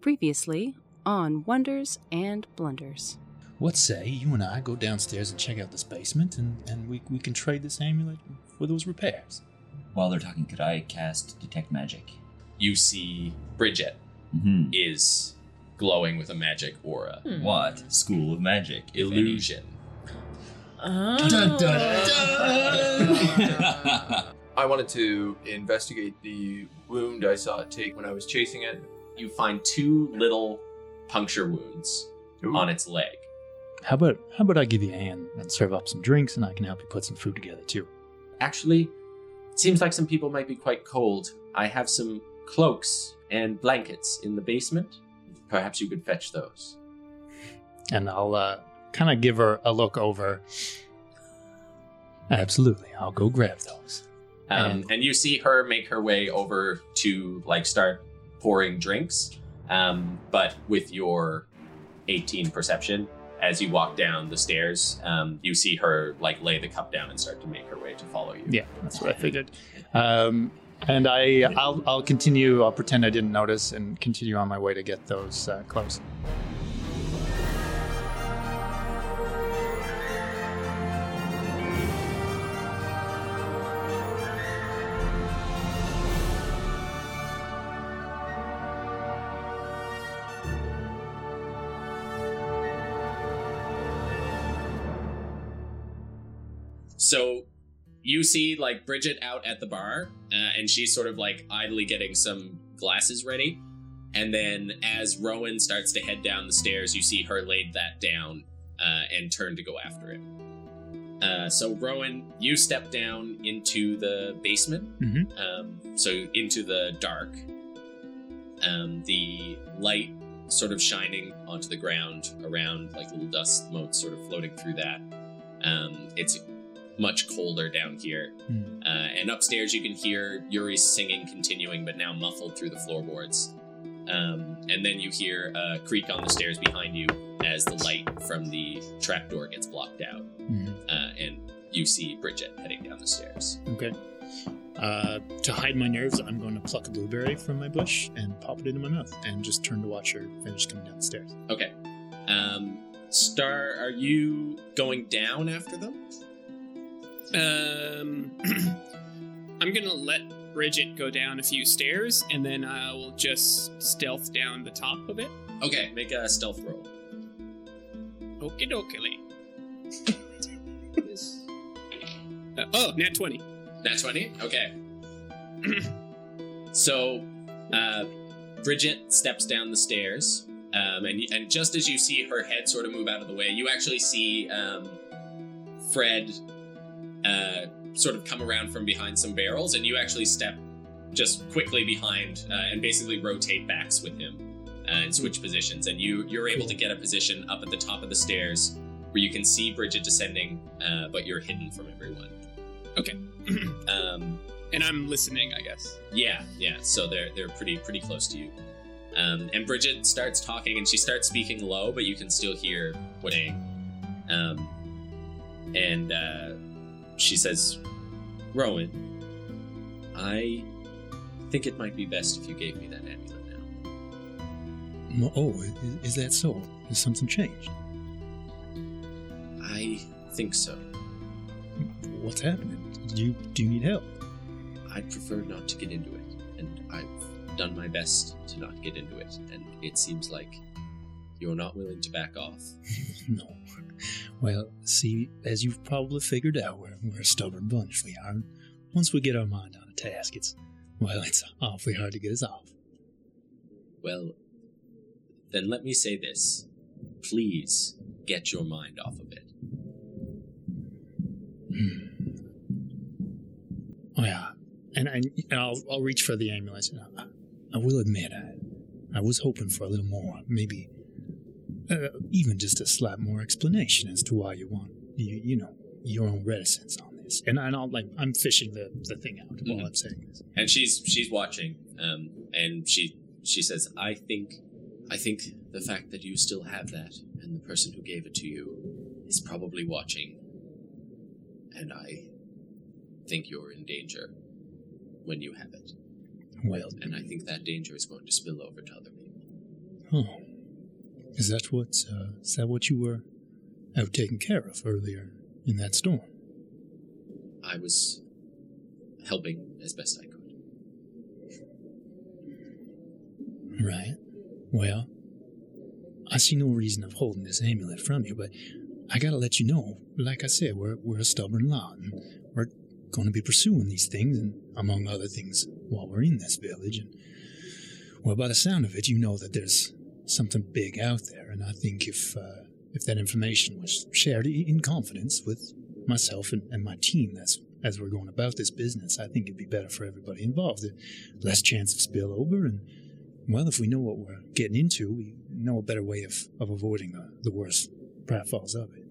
Previously on Wonders and Blunders. What say you and I go downstairs and check out this basement, and, and we, we can trade this amulet for those repairs? While they're talking, could I cast Detect Magic? You see Bridget Mm-hmm. is glowing with a magic aura. What? School of Magic. if any. Illusion. I wanted to investigate the wound I saw it take when I was chasing it. You find two little puncture wounds Ooh. on its leg. How about how about I give you a hand and serve up some drinks, and I can help you put some food together too. Actually, it seems like some people might be quite cold. I have some cloaks and blankets in the basement. Perhaps you could fetch those. And I'll uh, kind of give her a look over. Absolutely, I'll go grab those. Um, And- and you see her make her way over to like start pouring drinks. Um, but with your 18 perception, as you walk down the stairs, um, you see her like lay the cup down and start to make her way to follow you. Yeah, that's what I figured. Um, and I, I'll, I'll continue. I'll pretend I didn't notice and continue on my way to get those uh, clothes. You see like Bridget out at the bar, uh, and she's sort of like idly getting some glasses ready. And then as Rowan starts to head down the stairs, you see her laid that down uh, and turn to go after it. Uh, so Rowan, you step down into the basement, Mhm. um, so into the dark. Um, the light sort of shining onto the ground around, like little dust motes sort of floating through that. Um, it's much colder down here. Hmm. Uh, and upstairs, you can hear Yuri's singing continuing, but now muffled through the floorboards. Um, and then you hear a creak on the stairs behind you as the light from the trapdoor gets blocked out. Mhm. Uh, and you see Bridget heading down the stairs. Okay. Uh, to hide my nerves, I'm going to pluck a blueberry from my bush and pop it into my mouth, and just turn to watch her finish coming down the stairs. Okay. Um, Star, are you going down after them? Um, I'm gonna let Bridget go down a few stairs, and then I will just stealth down the top of it. Okay, make a stealth roll. Okie dokie. uh, oh, nat 20. Nat 20? Okay. so, uh, Bridget steps down the stairs, um, and, and just as you see her head sort of move out of the way, you actually see um, Fred uh, sort of come around from behind some barrels, and you actually step just quickly behind uh, and basically rotate backs with him uh, and switch positions. And you, you're able to get a position up at the top of the stairs where you can see Bridget descending, uh, but you're hidden from everyone. Okay. Um, and I'm listening, I guess. yeah, yeah. So they're they're pretty pretty close to you. Um, and Bridget starts talking, and she starts speaking low, but you can still hear what saying. Um, and uh, she says, "Rowan, I think it might be best if you gave me that amulet now. Oh, is that so? Has something changed? I think so. What's happening? Do you do you need help? I'd prefer not to get into it, and I've done my best to not get into it, and it seems like you're not willing to back off." No. Well, see, as you've probably figured out, we're, we're a stubborn bunch, we are. Once we get our mind on a task, it's, well, it's awfully hard to get us off. Well, then let me say this. Please get your mind off of it. Hmm. Oh, yeah. And, I, and I'll, I'll reach for the amulet. I, I will admit, I, I was hoping for a little more, maybe uh, even just a slight more explanation as to why you want, you, you know, your own reticence on this. And, and I'll, like, I'm fishing the, the thing out while Mhm. I'm saying this. And she's she's watching, um, and she she says, "I think, I think the fact that you still have that, and the person who gave it to you, is probably watching, and I think you're in danger when you have it, Well, and I think that danger is going to spill over to other people." Oh, is that what uh, is that what you were out taking care of earlier in that storm? I was helping as best I could. Right. Well, I see no reason of holding this amulet from you, but I gotta let you know, like I said, we're we're a stubborn lot, and we're gonna be pursuing these things, and among other things, while we're in this village. And well, by the sound of it, you know that there's something big out there, and I think if uh, if that information was shared in confidence with myself and, and my team, that's as we're going about this business, I think it'd be better for everybody involved. Less chance of spillover, and well, if we know what we're getting into, we know a better way of, of avoiding the, the worst pratfalls of it.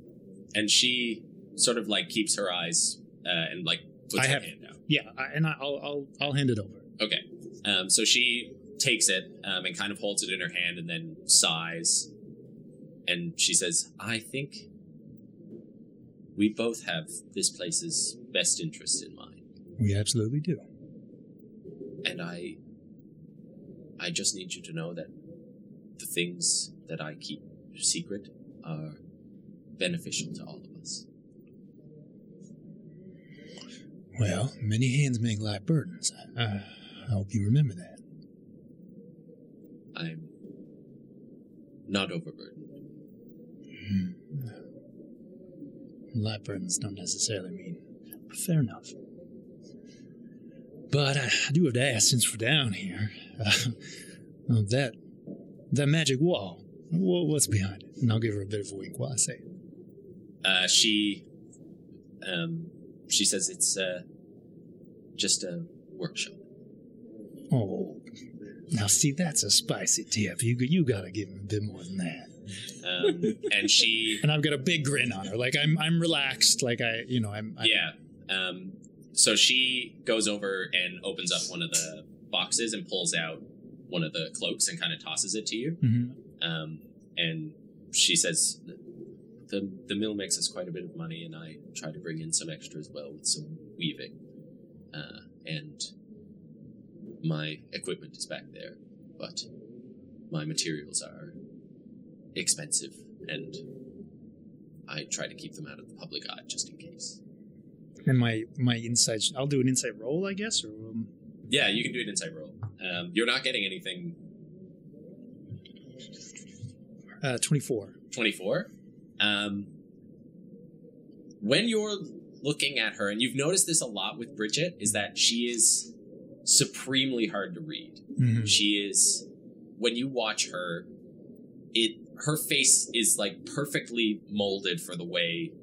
And she sort of like keeps her eyes uh, and like puts I her have- hand out. Yeah, I, and I, I'll, I'll I'll hand it over. Okay. Um, so she takes it um, and kind of holds it in her hand and then sighs. And she says, I think we both have this place's best interest in mind. We absolutely do. And I. I just need you to know that the things that I keep secret are beneficial to all of us. Well, many hands make light burdens. I, I hope you remember that. I'm not overburdened. Hmm. Light burdens don't necessarily mean fair enough. But I, I do have to ask, since we're down here, uh, that that magic wall. wha- What's behind it? And I'll give her a bit of a wink while I say it. Uh, she, um, she says it's uh, just a workshop. Oh, now see, that's a spicy tip. You you gotta give him a bit more than that. Um, and she, And I've got a big grin on her, like I'm I'm relaxed, like I you know I'm, I'm yeah. Um, so she goes over and opens up one of the boxes and pulls out one of the cloaks and kind of tosses it to you. Mhm. Um, and she says, "the the mill makes us quite a bit of money, and I try to bring in some extra as well with some weaving. Uh, and my equipment is back there, but my materials are expensive, and I try to keep them out of the public eye just in case. And my my insight, I'll do an insight roll, I guess, or um, Yeah, you can do an insight roll. Um, you're not getting anything uh, twenty four. 24. Um, when you're looking at her, and you've noticed this a lot with Bridget, is that she is supremely hard to read. Mm-hmm. She is, when you watch her, it her face is like perfectly molded for the way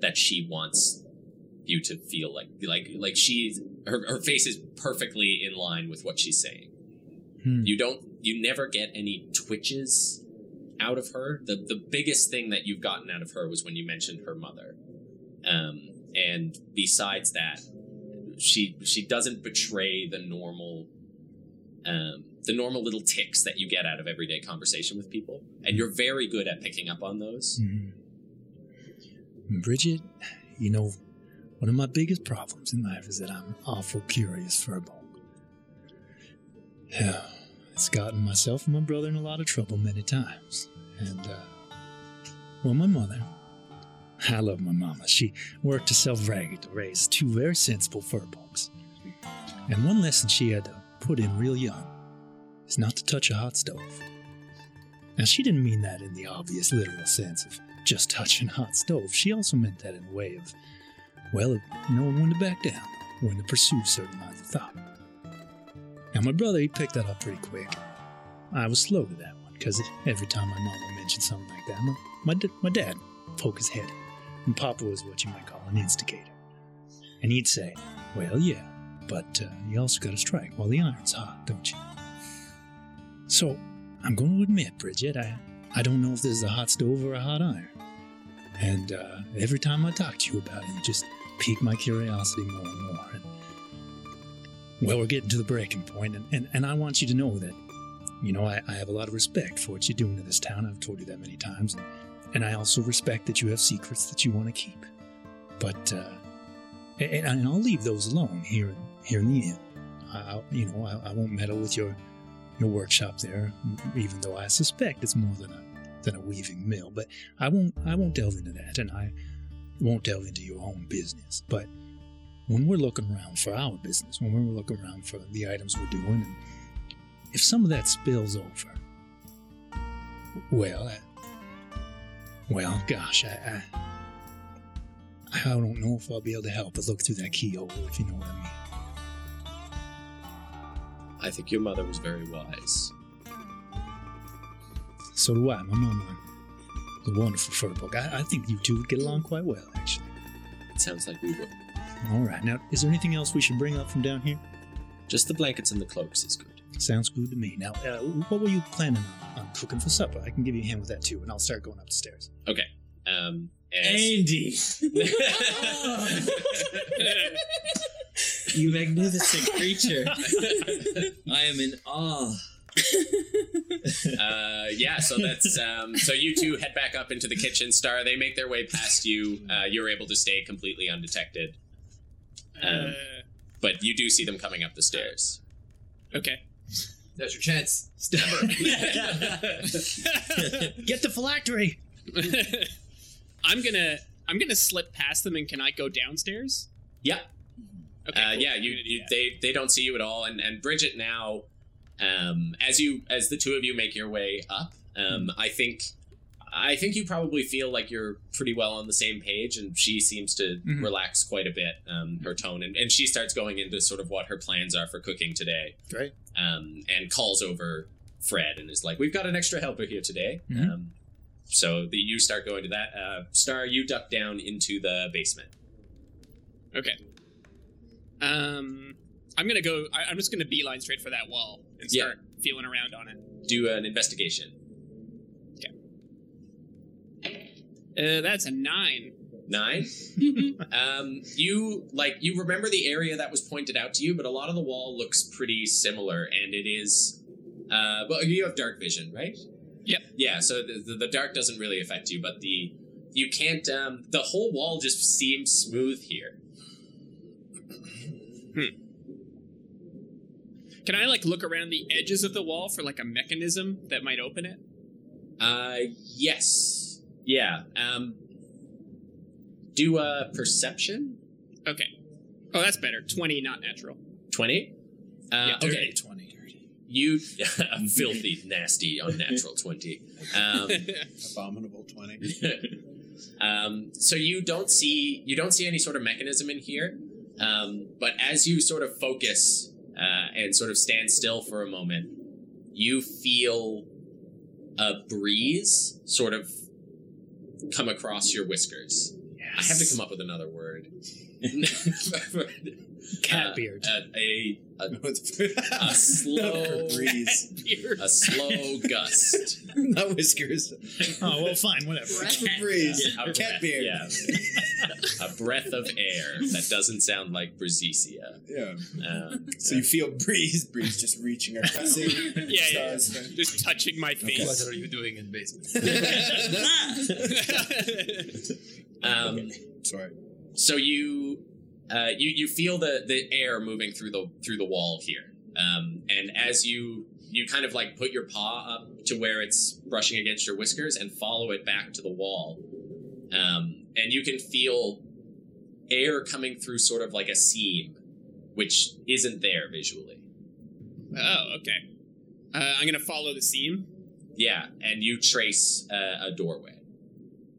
that she wants you to feel like like like she's her, her face is perfectly in line with what she's saying Hmm. you don't you never get any twitches out of her the the biggest thing that you've gotten out of her was when you mentioned her mother um and besides that she she doesn't betray the normal um the normal little ticks that you get out of everyday conversation with people and you're very good at picking up on those Mhm. Bridget, you know, one of my biggest problems in life is that I'm awful curious for a bone. Yeah, it's gotten myself and my brother in a lot of trouble many times. And, uh, well, my mother, I love my mama. She worked herself ragged to raise two very sensible firbolgs. And one lesson she had to put in real young is not to touch a hot stove. Now, she didn't mean that in the obvious literal sense of just touching a hot stove. She also meant that in a way of, well, knowing when to back down, when to pursue certain lines of thought. Now, my brother, he picked that up pretty quick. I was slow to that one, because every time my mama mentioned something like that, my, my, my dad poke his head and Papa was what you might call an instigator. And he'd say, well, yeah, but uh, you also got to strike while the iron's hot, don't you? So, I'm going to admit, Bridget, I, I don't know if this is a hot stove or a hot iron. And uh, every time I talk to you about it, you just pique my curiosity more and more. And, well, we're getting to the breaking point, and, and, and I want you to know that, you know, I, I have a lot of respect for what you're doing to this town. I've told you that many times. And, and I also respect that you have secrets that you want to keep. But, uh, and, and I'll leave those alone here, here in the inn. I, you know, I, I won't meddle with your your workshop there, even though I suspect it's more than a than a weaving mill. But I won't I won't delve into that, and I won't delve into your own business. But when we're looking around for our business, when we're looking around for the items we're doing, and if some of that spills over, well, well, gosh, I, I I don't know if I'll be able to help but look through that keyhole, if you know what I mean. I think your mother was very wise. So do I. My mama was a wonderful firbolg. I, I think you two would get along quite well, actually. It sounds like we would. All right. Now, is there anything else we should bring up from down here? Just the blankets and the cloaks is good. Sounds good to me. Now, uh, what were you planning on cooking for supper? I can give you a hand with that too, and I'll start going up the stairs. Okay. Um, Andy, you magnificent creature. I am in awe. uh, yeah, so that's um, so you two head back up into the kitchen. Star, they make their way past you. Uh, you're able to stay completely undetected, um, Uh, but you do see them coming up the stairs. okay. That's your chance. Stab her. Get the phylactery! I'm gonna I'm gonna slip past them and can I go downstairs? Yeah, Okay. uh, cool. yeah. You, you they they don't see you at all, and and Bridget now, um, as you as the two of you make your way up, um, I think. I think you probably feel like you're pretty well on the same page, and she seems to Mhm. relax quite a bit, um, her tone, and, and she starts going into sort of what her plans are for cooking today. Great. Um, and calls over Fred and is like, "We've got an extra helper here today." Mhm. Um, so the, you start going to that. Uh, Star, you duck down into the basement. Okay. Um, I'm gonna go. I, I'm just gonna beeline straight for that wall and Yeah. start feeling around on it. Do an investigation. Uh, that's a nine. Nine. um, you like you remember the area that was pointed out to you, but a lot of the wall looks pretty similar, and it is. Uh, well, you have dark vision, right? Yep. Yeah. So the, the, the dark doesn't really affect you, but the you can't. Um, the whole wall just seems smooth here. Can I like look around the edges of the wall for like a mechanism that might open it? Uh, yes. Yeah. Um, do a perception. Okay. Oh, that's better. Twenty, not natural. 20? Uh, Yeah, okay. 20. You, a filthy, nasty, unnatural 20. Um, Abominable 20. um, so you don't see, you don't see any sort of mechanism in here. Um, but as you sort of focus, uh, and sort of stand still for a moment, you feel a breeze sort of come across your whiskers. I have to come up with another word. Cat beard. Uh, a, a, No, it's a slow breeze. a slow gust. Not whiskers. oh, well, fine, whatever. Breath of breeze. A Cat breath, beard. Yeah. a breath of air that doesn't sound like breezesia. Yeah. Um, So you feel breeze, breeze just reaching across. Yeah, yeah, yeah. Just touching my face. What are you doing in the basement? um, Sorry. So you, uh, you you feel the the air moving through the through the wall here, um, and as you you kind of like put your paw up to where it's brushing against your whiskers and follow it back to the wall, um, and you can feel air coming through sort of like a seam, which isn't there visually. oh, okay. Uh, I'm gonna follow the seam. Yeah, and you trace uh, a doorway.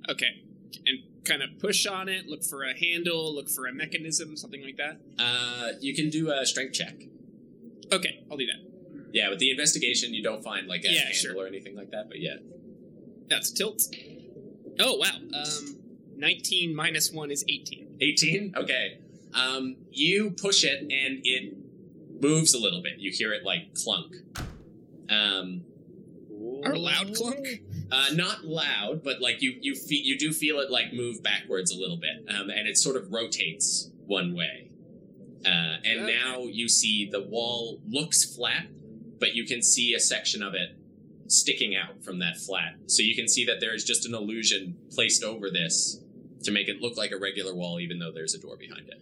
Okay, and kind of push on it. Look for a handle. Look for a mechanism. Something like that. Uh, you can do a strength check. Okay, I'll do that. Yeah, with the investigation, you don't find like a Yeah, handle sure. or anything like that. But yeah, That's tilt. Oh wow. Um, 19 minus one is 18. eighteen. Okay. Um, you push it and it moves a little bit. You hear it like clunk. Um, Our loud clunk. Uh, not loud, but like you you fe- you do feel it like move backwards a little bit, um, and it sort of rotates one way. Uh, and Okay. now you see the wall looks flat, but you can see a section of it sticking out from that flat. So you can see that there is just an illusion placed over this to make it look like a regular wall, even though there's a door behind it.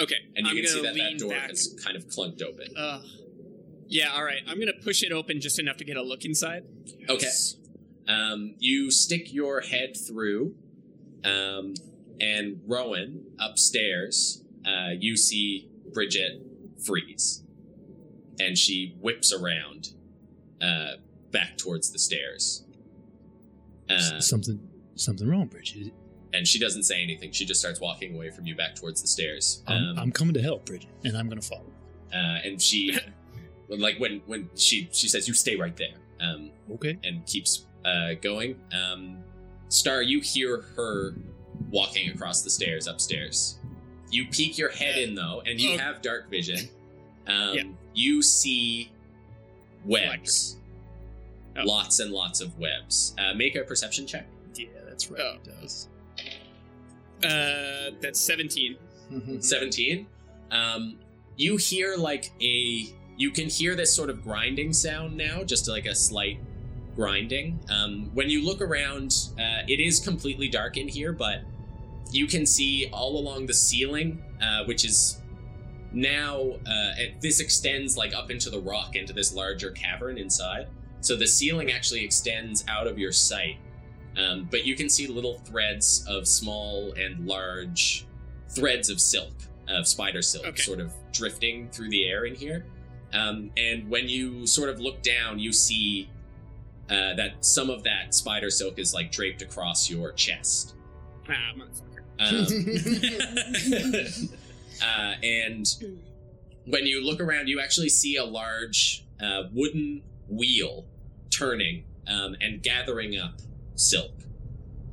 Okay, And you I'm can see that that door back. has kind of clunked open. Ugh. Yeah, all right. I'm gonna push it open just enough to get a look inside. Okay. Um, you stick your head through, um, and Rowan upstairs. Uh, you see Bridget freeze, and she whips around, uh, back towards the stairs. Uh, something, something wrong, Bridget. and she doesn't say anything. She just starts walking away from you back towards the stairs. I'm, Um, I'm coming to help, Bridget, and I'm gonna follow. uh, and she, like when when she she says, "You stay right there," um, Okay. and keeps uh, going. Um, Star, you hear her walking across the stairs upstairs. You peek your head in though, and you Oh. have dark vision. Um, Yeah. You see webs, Oh. lots and lots of webs. Uh, make a perception check. Yeah, that's right. Oh. It does. Uh, that's 17. 17 um you hear like a you can hear this sort of grinding sound now just like a slight grinding um when you look around uh it is completely dark in here but you can see all along the ceiling uh which is now uh it, this extends like up into the rock into this larger cavern inside so the ceiling actually extends out of your sight um, but you can see little threads of small and large threads of silk, of spider silk, Okay. sort of drifting through the air in here. Um, and when you sort of look down, you see uh, that some of that spider silk is like draped across your chest. Ah, motherfucker. Um, uh, and when you look around, you actually see a large uh, wooden wheel turning um, and gathering up silk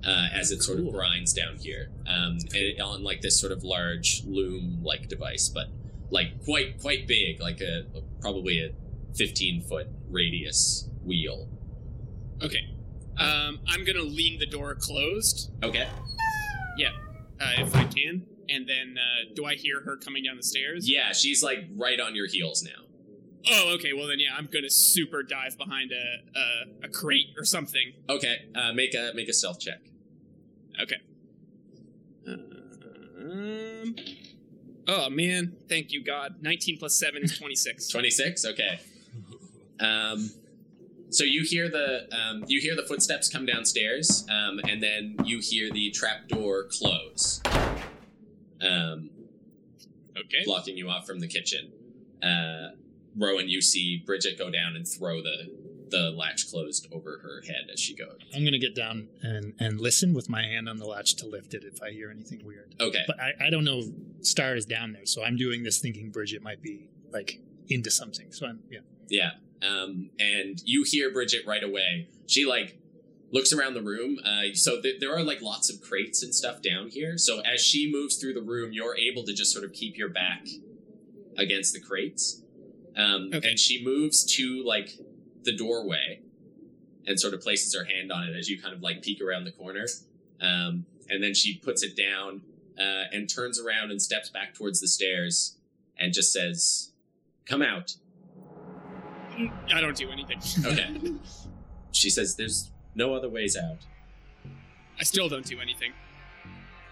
uh, as it sort of Cool. grinds down here um, and it- on like this sort of large loom-like device, but like quite quite big, like a probably a 15 foot radius wheel. Okay. Um, I'm gonna lean the door closed, Okay. uh, if I can. And then, uh, do I hear her coming down the stairs? Yeah, she's like right on your heels now. Oh, okay. Well, then, yeah, I'm gonna super dive behind a a, a crate or something. Okay, uh, make a make a stealth check. Okay. Um. Oh man, thank you God. 19 plus seven is 26. 26 okay um so you hear the um, you hear the footsteps come downstairs um, and then you hear the trapdoor close um, Okay. blocking you off from the kitchen uh, rowan you see bridget go down and throw the the latch closed over her head as she goes I'm gonna get down and and listen with my hand on the latch to lift it if I hear anything weird. okay But I, I don't know. Star is down there, so I'm doing this thinking Bridget might be like into something. So I'm yeah. Yeah. Um, and you hear Bridget right away. She like looks around the room. Uh, so th- there are like lots of crates and stuff down here. So as she moves through the room, you're able to just sort of keep your back against the crates. Um, Okay. And she moves to like the doorway and sort of places her hand on it as you kind of like peek around the corner. Um, and then she puts it down uh, and turns around and steps back towards the stairs and just says, "Come out." I don't do anything. Okay. she says there's no other ways out. I still don't do anything.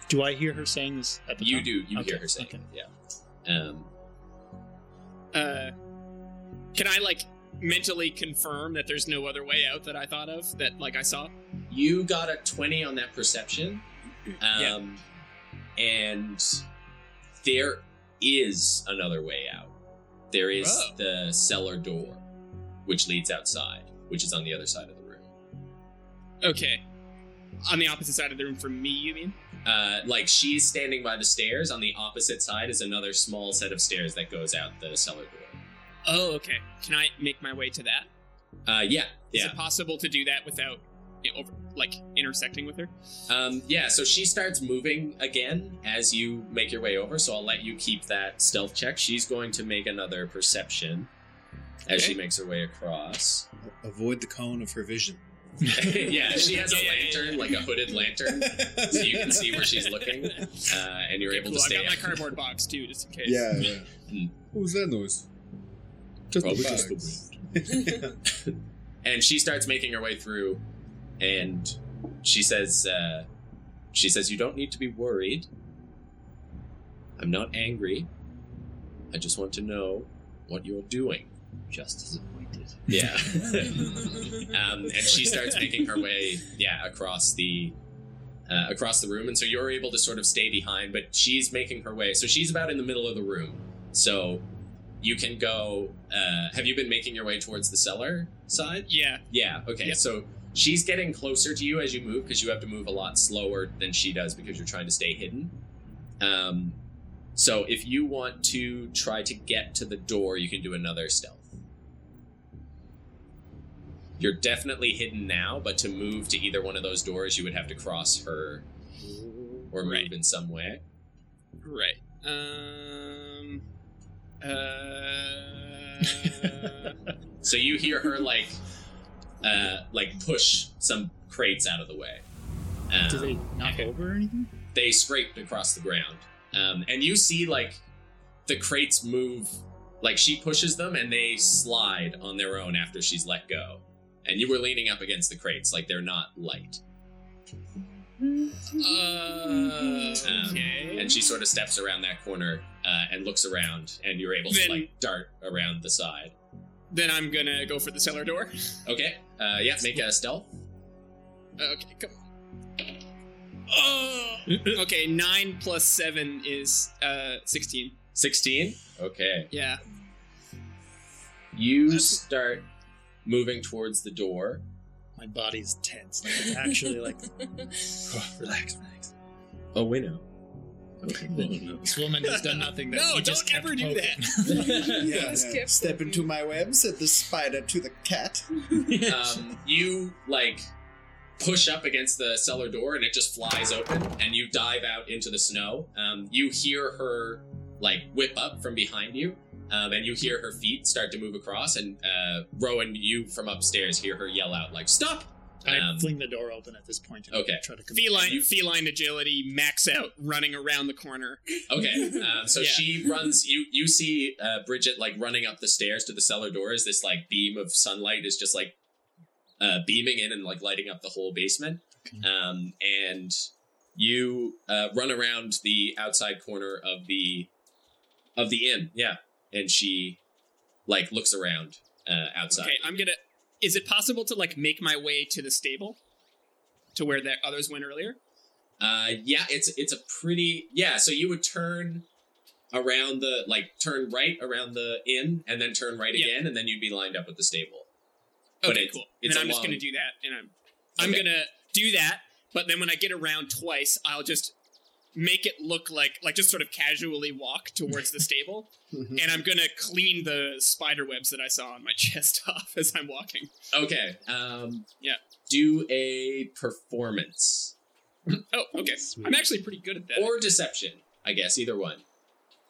Do I hear her saying this at the You top? do. You Okay, hear her saying, okay. it, "Yeah." Um, Uh, can I like mentally confirm that there's no other way out that I thought of that like I saw? you got a twenty on that perception, Yeah. um, and there is another way out. There is Oh. the cellar door, which leads outside, which is on the other side of the room. Okay. On the opposite side of the room from me, you mean? Uh, like she's standing by the stairs. On the opposite side is another small set of stairs that goes out the cellar door. Oh, okay. Can I make my way to that? Uh, yeah, Is yeah. it possible to do that without over, like intersecting with her? Um, yeah, so she starts moving again as you make your way over, so I'll let you keep that stealth check. She's going to make another perception as she makes her way across. Avoid the cone of her vision. yeah, she has a lantern, like a hooded lantern, so you can see where she's looking, uh, and you're able cool. to I stay. got my cardboard box too, just in case. yeah, yeah. Hmm. What was that noise? Just Probably the just the bags. and she starts making her way through and she says uh, she says you don't need to be worried i'm not angry i just want to know what you're doing Just disappointed. Yeah. um, and she starts making her way, yeah, across the uh, across the room, and so you're able to sort of stay behind, but she's making her way. So she's about in the middle of the room. So you can go. Uh, have you been making your way towards the cellar side? Yeah. Yeah. Okay. Yep. So she's getting closer to you as you move because you have to move a lot slower than she does because you're trying to stay hidden. Um, so if you want to try to get to the door, you can do another stealth. You're definitely hidden now, but to move to either one of those doors, you would have to cross her or move Right. in some way. Right. Um. Uh. So you hear her like, uh, like push some crates out of the way. Um, Do they knock over or anything? they scraped across the ground. Um, and you see like the crates move, like she pushes them and they slide on their own after she's let go. And you were leaning up against the crates, like they're not light. uh, okay. And she sort of steps around that corner uh, and looks around, and you're able to like dart around the side. then I'm gonna go for the cellar door. Okay, uh, yeah, make a stealth. Okay, come on. Oh, okay. Nine plus seven is uh sixteen. 16. Okay. Yeah. You start moving towards the door. My body's tense. Like it's actually like, oh, relax, relax. Oh, we know. Okay, this woman has done nothing. That No, we just don't ever do that. Yeah, yeah. Step poking. into my web, said the spider to the cat. um, you like push up against the cellar door and it just flies open and you dive out into the snow um, you hear her like whip up from behind you um, and you hear her feet start to move across and uh, rowan you from upstairs hear her yell out like stop I Um, fling the door open at this point. And okay. Try to come Feline, You- feline agility, max out, running around the corner. okay um, so Yeah. she runs you you see uh, bridget like running up the stairs to the cellar door as this like beam of sunlight is just like uh, beaming in and like lighting up the whole basement Okay. um, and you uh, run around the outside corner of the of the inn yeah and she like looks around uh, outside Okay, I'm gonna. Is it possible to like make my way to the stable, to where the others went earlier? Uh, yeah, it's it's a pretty yeah. So you would turn around the like turn right around the inn and then turn right Yeah. again and then you'd be lined up with the stable. Okay, But cool. it's then a I'm just gonna do that, and I'm I'm Okay. gonna do that. But then when I get around twice, I'll just make it look like like just sort of casually walk towards the stable, and I'm gonna clean the spider webs that I saw on my chest off as I'm walking. Okay. Um, Yeah. Do a performance Oh, okay. I'm actually pretty good at that. or deception, I guess. Either one.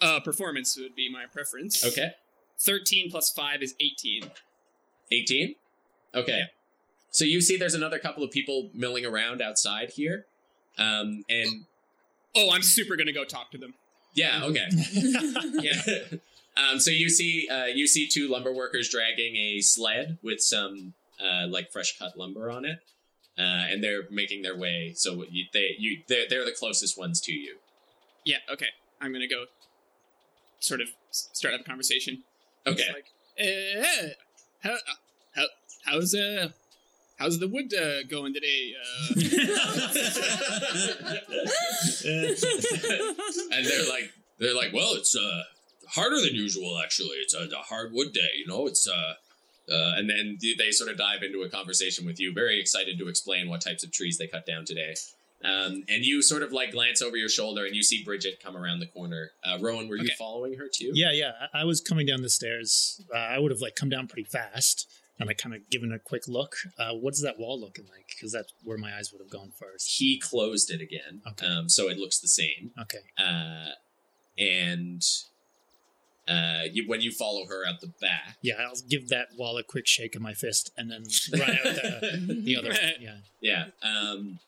uh, performance would be my preference. Okay. Thirteen plus five is eighteen. 18? Okay. So you see there's another couple of people milling around outside here. Um, and Oh, I'm super gonna go talk to them. yeah, okay. yeah. Um, so you see, uh, you see two lumber workers dragging a sled with some uh, like fresh cut lumber on it, uh, and they're making their way. So you, they, you, they're, they're the closest ones to you. Yeah, okay. I'm gonna go sort of start up a conversation. Okay. It's like, eh, how, how, how's uh, how's the wood uh, going today? Uh, and they're like, they're like, well, it's uh, harder than usual. Actually, it's a, a hardwood day. You know, it's uh. Uh, and then they sort of dive into a conversation with you, very excited to explain what types of trees they cut down today. Um, and you sort of like glance over your shoulder and you see Bridget come around the corner. Uh, Rowan, were you Okay. following her too? Yeah, yeah. I, I was coming down the stairs. Uh, I would have like come down pretty fast and I kind of given a quick look. Uh, what's that wall looking like? Because that's where my eyes would have gone first. He closed it again, Okay. um, so it looks the same. Okay. Uh, and uh, you, when you follow her out the back, Yeah, I'll give that wall a quick shake of my fist and then run out the, the other. Yeah. Yeah. Um,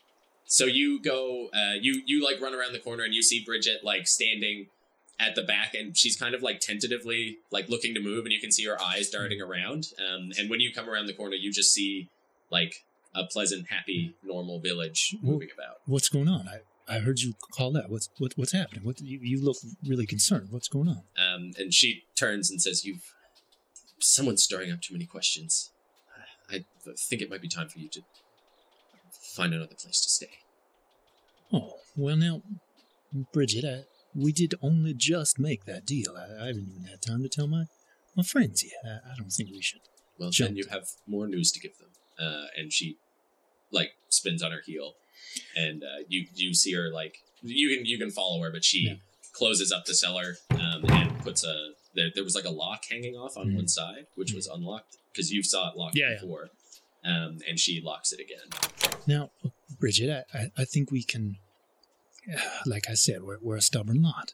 so you go, uh, you you like run around the corner and you see Bridget like standing at the back, and she's kind of like tentatively like looking to move, and you can see her eyes darting around. Um, and when you come around the corner, you just see like a pleasant, happy, normal village moving about. What's going on? I, I heard you call that. What's what, what's happening? What you, you look really concerned. What's going on? Um, and she turns and says, "You've someone's stirring up too many questions. I think it might be time for you to find another place to stay. Oh, well now, Bridget, I, we did only just make that deal. I, I haven't even had time to tell my, my friends yet. I, I don't think we should. Well, Jump. then you have more news to give them. Uh, and she, like, spins on her heel, and uh, you you see her like you can you can follow her, but she Yeah. closes up the cellar um, and puts a there. There was like a lock hanging off on Mhm. one side, which was unlocked because you saw it locked Yeah, yeah. before. Um, and she locks it again. Now, Bridget, I, I, I think we can, like I said, we're, we're a stubborn lot.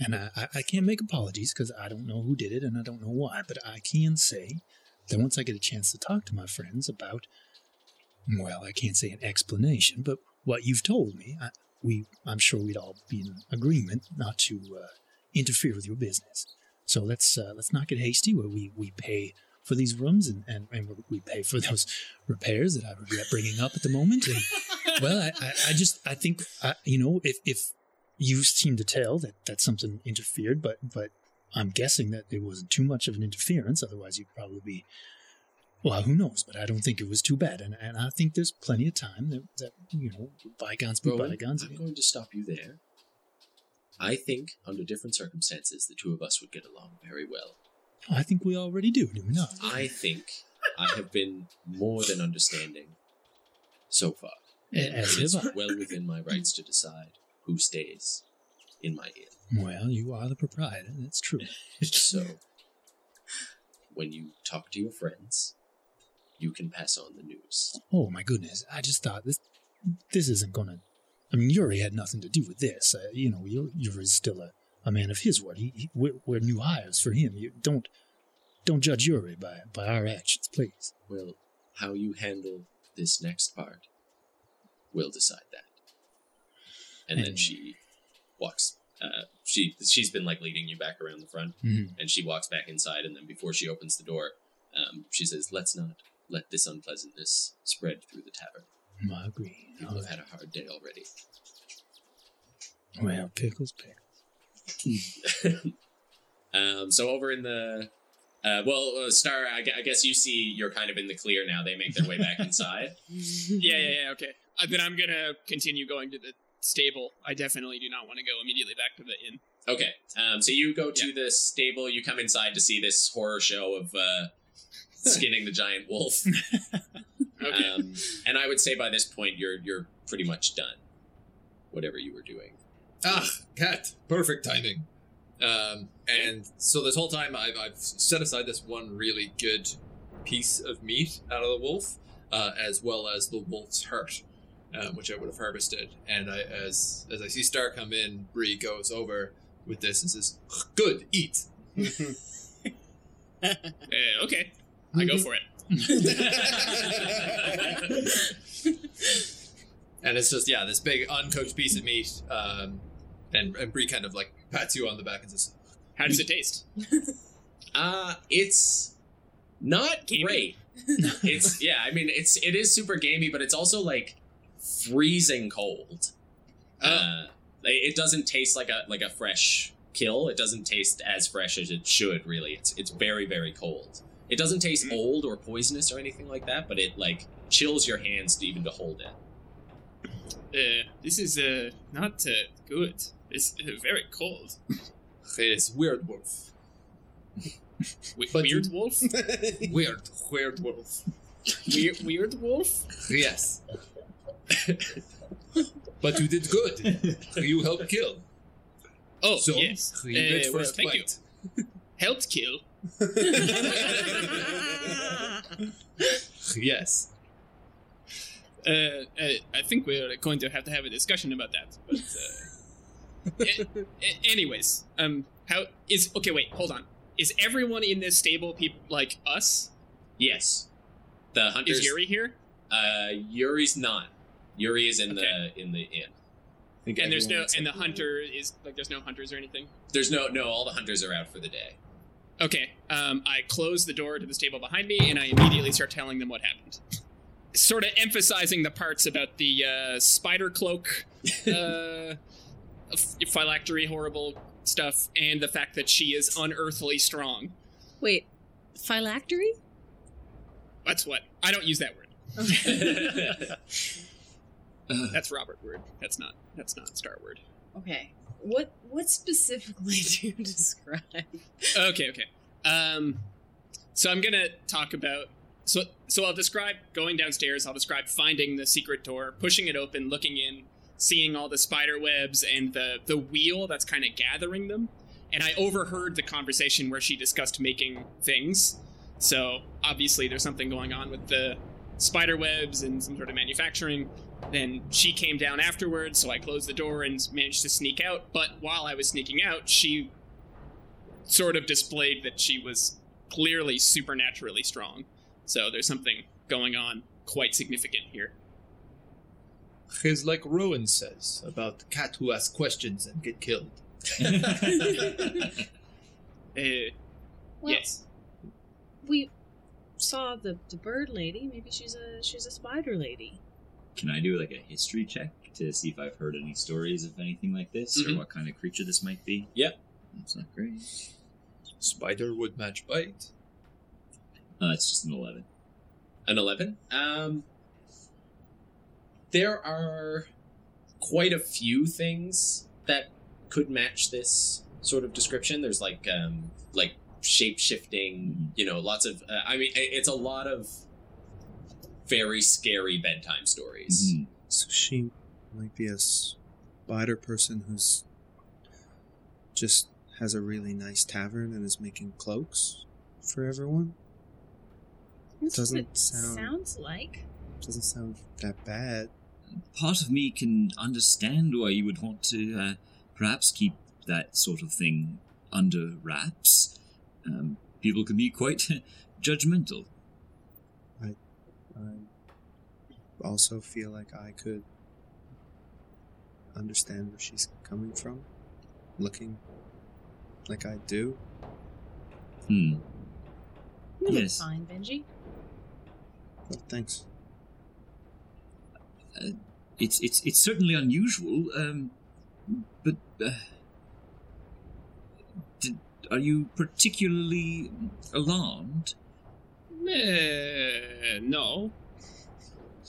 And I, I, can't make apologies because I don't know who did it and I don't know why, but I can say that once I get a chance to talk to my friends about, well, I can't say an explanation, but what you've told me, I, we, I'm sure we'd all be in agreement not to uh, interfere with your business. So let's uh, let's not get hasty. Where we, we pay for these rooms and, and, and we pay for those repairs that I regret bringing up at the moment. And, well, I, I, I just I think I, you know if if you seem to tell that that something interfered, but but I'm guessing that it wasn't too much of an interference. Otherwise, you'd probably be. Well, who knows? But I don't think it was too bad, and and I think there's plenty of time that, that you know bygones be Rowan, bygones. I'm going to stop you there. I think under different circumstances, the two of us would get along very well. I think we already do, do we not? I think I have been more than understanding so far. And As it's have I. well within my rights to decide who stays in my inn. Well, you are the proprietor. That's true. So, when you talk to your friends, you can pass on the news. Oh my goodness! I just thought this this isn't gonna. I mean, Yuri had nothing to do with this. Uh, you know, Yuri, Yuri's still a, a man of his word. He, he we're, we're new hires for him. You don't don't judge Yuri by by our actions, please. Well, how you handle this next part will decide that. And then she walks. Uh, she she's been like leading you back around the front, Mhm. and she walks back inside. And then before she opens the door, um, she says, "Let's not let this unpleasantness spread through the tavern. I agree. People have had a hard day already." Well, pickles, pickles. Um, so over in the, uh, well, uh, Star, I, gu- I guess you see you're kind of in the clear now. They make their way back inside. yeah, yeah, yeah. Okay. Uh, then I'm gonna continue going to the stable. I definitely do not want to go immediately back to the inn. Okay, um, so you go to the stable. You come inside to see this horror show of uh, skinning the giant wolf. Okay. Um, and I would say by this point you're you're pretty much done. Whatever you were doing. Ah, cat. Perfect timing. Um, and so this whole time I've, I've set aside this one really good piece of meat out of the wolf, uh, as well as the wolf's heart, um, which I would have harvested. And I, as as I see Star come in, Bree goes over with this and says, "Good, eat." Uh, okay. I go for it. And it's just yeah, this big uncooked piece of meat. Um, and and Bree kind of like pats you on the back and says, How does it taste? Uh it's not Gamey? great. it's yeah, I mean it's it is super gamey, but it's also like freezing cold. Uh, it doesn't taste like a like a fresh kill. It doesn't taste as fresh as it should. Really, it's it's very very cold. It doesn't taste old or poisonous or anything like that, but it like chills your hands to even to hold it. Uh, this is uh not uh, good. It's uh, very cold. "It's weird wolf, We- But weird wolf. weird, weird wolf." weird, weird wolf. Yes. but you did good. You helped kill. Oh So yes. you Uh, get well, first thank you. bite. Helped kill. Yes. Uh, uh, I think we're going to have to have a discussion about that. But uh, a- a- anyways, um, how is okay? Wait, hold on. Is everyone in this stable people like us? Yes, the hunters. Is Yuri here? Uh, Yuri's not. Yuri is in the in the inn. And there's no, and the hunter is like, there's no hunters or anything. There's no no. All the hunters are out for the day. Okay. Um, I close the door to the stable behind me, and I immediately start telling them what happened. Sort of emphasizing the parts about the uh, spider cloak, uh, ph- phylactery, horrible stuff, and the fact that she is unearthly strong. Wait, phylactery? That's what I don't use that word. That's Robert word. That's not. That's not Star word. Okay. What what specifically do you describe? Okay, okay. Um, so I'm gonna talk about. So so I'll describe going downstairs. I'll describe finding the secret door, pushing it open, looking in, seeing all the spider webs and the the wheel that's kind of gathering them. And I overheard the conversation where she discussed making things. So obviously there's something going on with the spider webs and some sort of manufacturing. Then she came down afterwards, so I closed the door and managed to sneak out. But while I was sneaking out, she sort of displayed that she was clearly supernaturally strong. So there's something going on quite significant here. It's like Rowan says about the cat who asks questions and get killed. Uh, Well, yes. We saw the, the bird lady. Maybe she's a she's a spider lady. Can I do like a history check to see if I've heard any stories of anything like this Mhm. or what kind of creature this might be? Yep. That's not great. Spider would match bite. Uh, it's just an 11. An 11. Um, there are quite a few things that could match this sort of description. There's like um, like shape shifting, you know, lots of. Uh, I mean, it's a lot of very scary bedtime stories. Mhm. So she might be a spider person who's just has a really nice tavern and is making cloaks for everyone. That's Doesn't it sound- sounds like. Doesn't sound that bad. Part of me can understand why you would want to uh, perhaps keep that sort of thing under wraps. Um, people can be quite judgmental. I also feel like I could understand where she's coming from, looking like I do. Hmm. You look Yes. fine, Benji. But thanks. It's it's it's certainly unusual, um, but uh, did, are you particularly alarmed? Uh, no.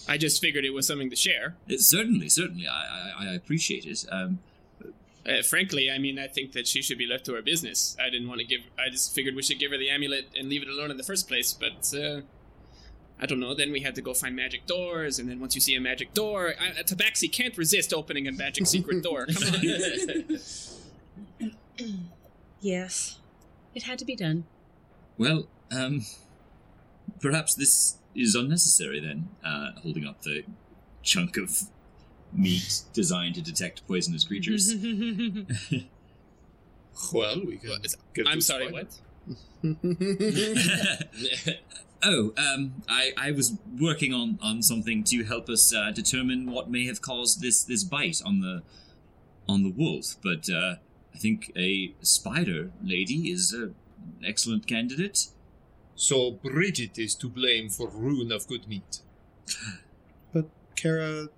I just figured it was something to share. Uh, certainly, certainly, I I, I appreciate it. Um, Uh, frankly, I mean, I think that she should be left to her business. I didn't want to give. I just figured we should give her the amulet and leave it alone in the first place. But uh, I don't know. Then we had to go find magic doors, and then once you see a magic door, I, Tabaxi can't resist opening a magic secret door. Come on. Yes. It had to be done. well, um, perhaps this is unnecessary then. Uh, holding up the chunk of meat designed to detect poisonous creatures. Well, we can. give I'm sorry. Spider. What? Oh, um, I, I was working on, on something to help us uh, determine what may have caused this, this bite on the on the wolf, but uh, I think a spider lady is a, an excellent candidate. So Bridget is to blame for ruin of good meat. But Kara,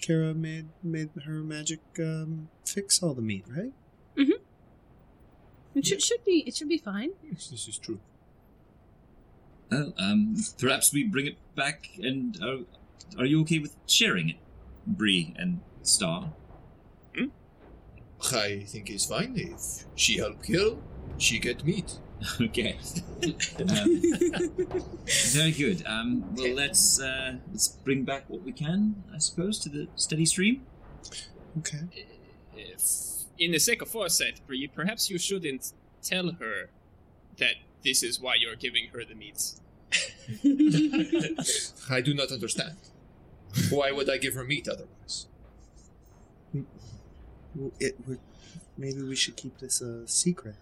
Kara made made her magic um, fix all the meat, right? It should, should be. It should be fine. Yes, this is true. Well, um, perhaps we bring it back, and are, are you okay with sharing it, Bree and Star? Hmm? I think it's fine if she help kill, she get meat. okay. um, very good. Um, well, let's uh, let's bring back what we can, I suppose, to the steady stream. Okay. If, in the sake of foresight, Bree, perhaps you shouldn't tell her that this is why you're giving her the meats. I do not understand. Why would I give her meat otherwise? It would. Maybe we should keep this a secret.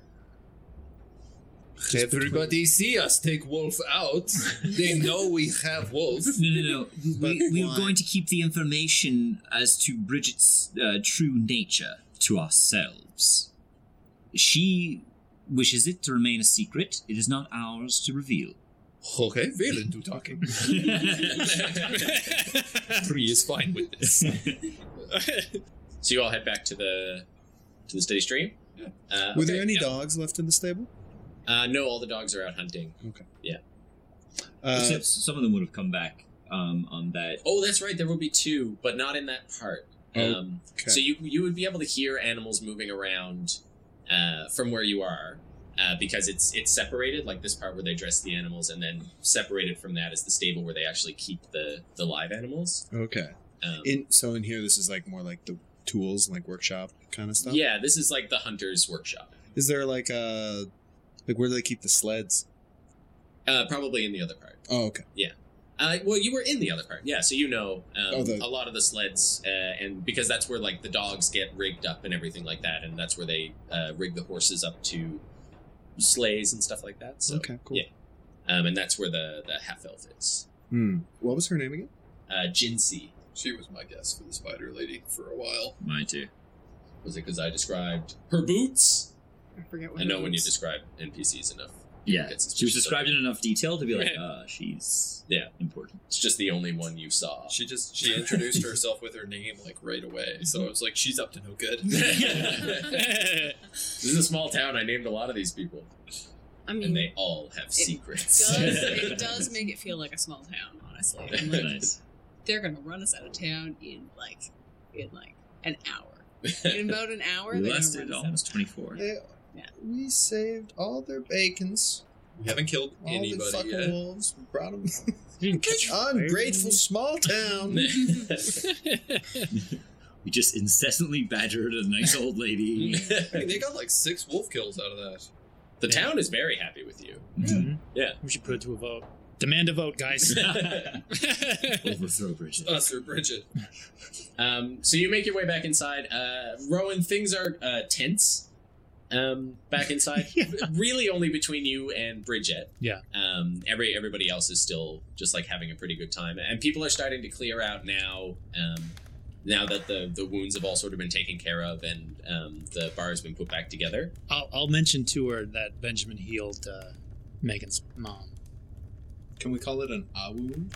Everybody see us take Wolf out. they know we have Wolf. No, no, no. We, we were going to keep the information as to Bridget's uh, true nature to ourselves. She wishes it to remain a secret. It is not ours to reveal. Okay, Valen do talking. Bree is fine with this. so you all head back to the to the steady stream. Yeah. Uh, Were okay, there any yeah. dogs left in the stable? Uh, no, all the dogs are out hunting. Okay. Yeah. Uh, Except some of them would have come back um, on that. Oh, that's right. There will be two, but not in that part. Oh, Um, okay. So you you would be able to hear animals moving around uh, from where you are uh, because it's it's separated, like this part where they dress the animals, and then separated from that is the stable where they actually keep the the live animals. okay. Um, In so in here, this is like more like the tools, like workshop kind of stuff. yeah, this is like the hunter's workshop. Is there like uh like where do they keep the sleds? Uh, probably in the other part. Oh, okay. Uh, well, you were in the other part, yeah. So you know um, Oh, the- a lot of the sleds, uh, and because that's where like the dogs get rigged up and everything like that, and that's where they uh, rig the horses up to sleighs and stuff like that. So, okay, cool. yeah. um, and that's where the the half elf is. Hmm. What was her name again? Uh, Jinsey She was my guest for the spider lady for a while. Mine too. was it because I described her boots? I forget what I it know when you describe NPCs enough. Yeah, Gets she was described in enough detail to be like, Right. uh, she's Yeah. important. It's just the only one you saw. She just she introduced herself with her name like right away. So I was like, she's up to no good. this is a small town. I named a lot of these people, I mean, and they all have secrets. does, it does make it feel like a small town, honestly. Like, nice. they're gonna run us out of town in like in like an hour. In about an hour, We they're lasted gonna run us almost 24. Yeah. Yeah. We saved all their bacons, we haven't killed all the fucking yet. wolves. We brought them. You didn't Ungrateful small town. We just incessantly badgered a nice old lady. Hey, they got like six wolf kills out of that. the town is very happy with you. Mhm. Yeah. We should put it to a vote. Demand a vote, guys. Overthrow Bridget. Us or Bridget. Um, so you make your way back inside. Uh, Rowan, things are uh, tense um, back inside. Really, only between you and Bridget. Yeah. Um, every everybody else is still just like having a pretty good time, and people are starting to clear out now. Um, now that the the wounds have all sort of been taken care of and um, the bar has been put back together. I'll, I'll mention to her that Benjamin healed uh, Megan's mom. Can we call it an wound?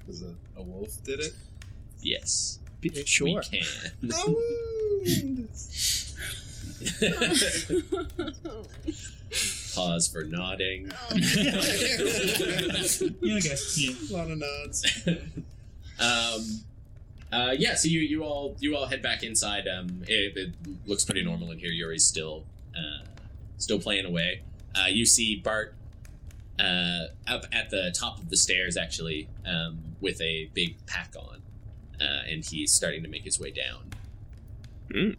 Because a, a wolf did it. Yes, Be- we Sure. can. Wound. Pause for nodding. Yeah, okay. Yeah. A lot of nods. Um, uh, yeah, so you, you all you all head back inside. Um, it, it looks pretty normal in here. Yuri's still uh, still playing away. Uh, you see Bart uh, up at the top of the stairs, actually, um, with a big pack on, uh, and he's starting to make his way down. Hmm.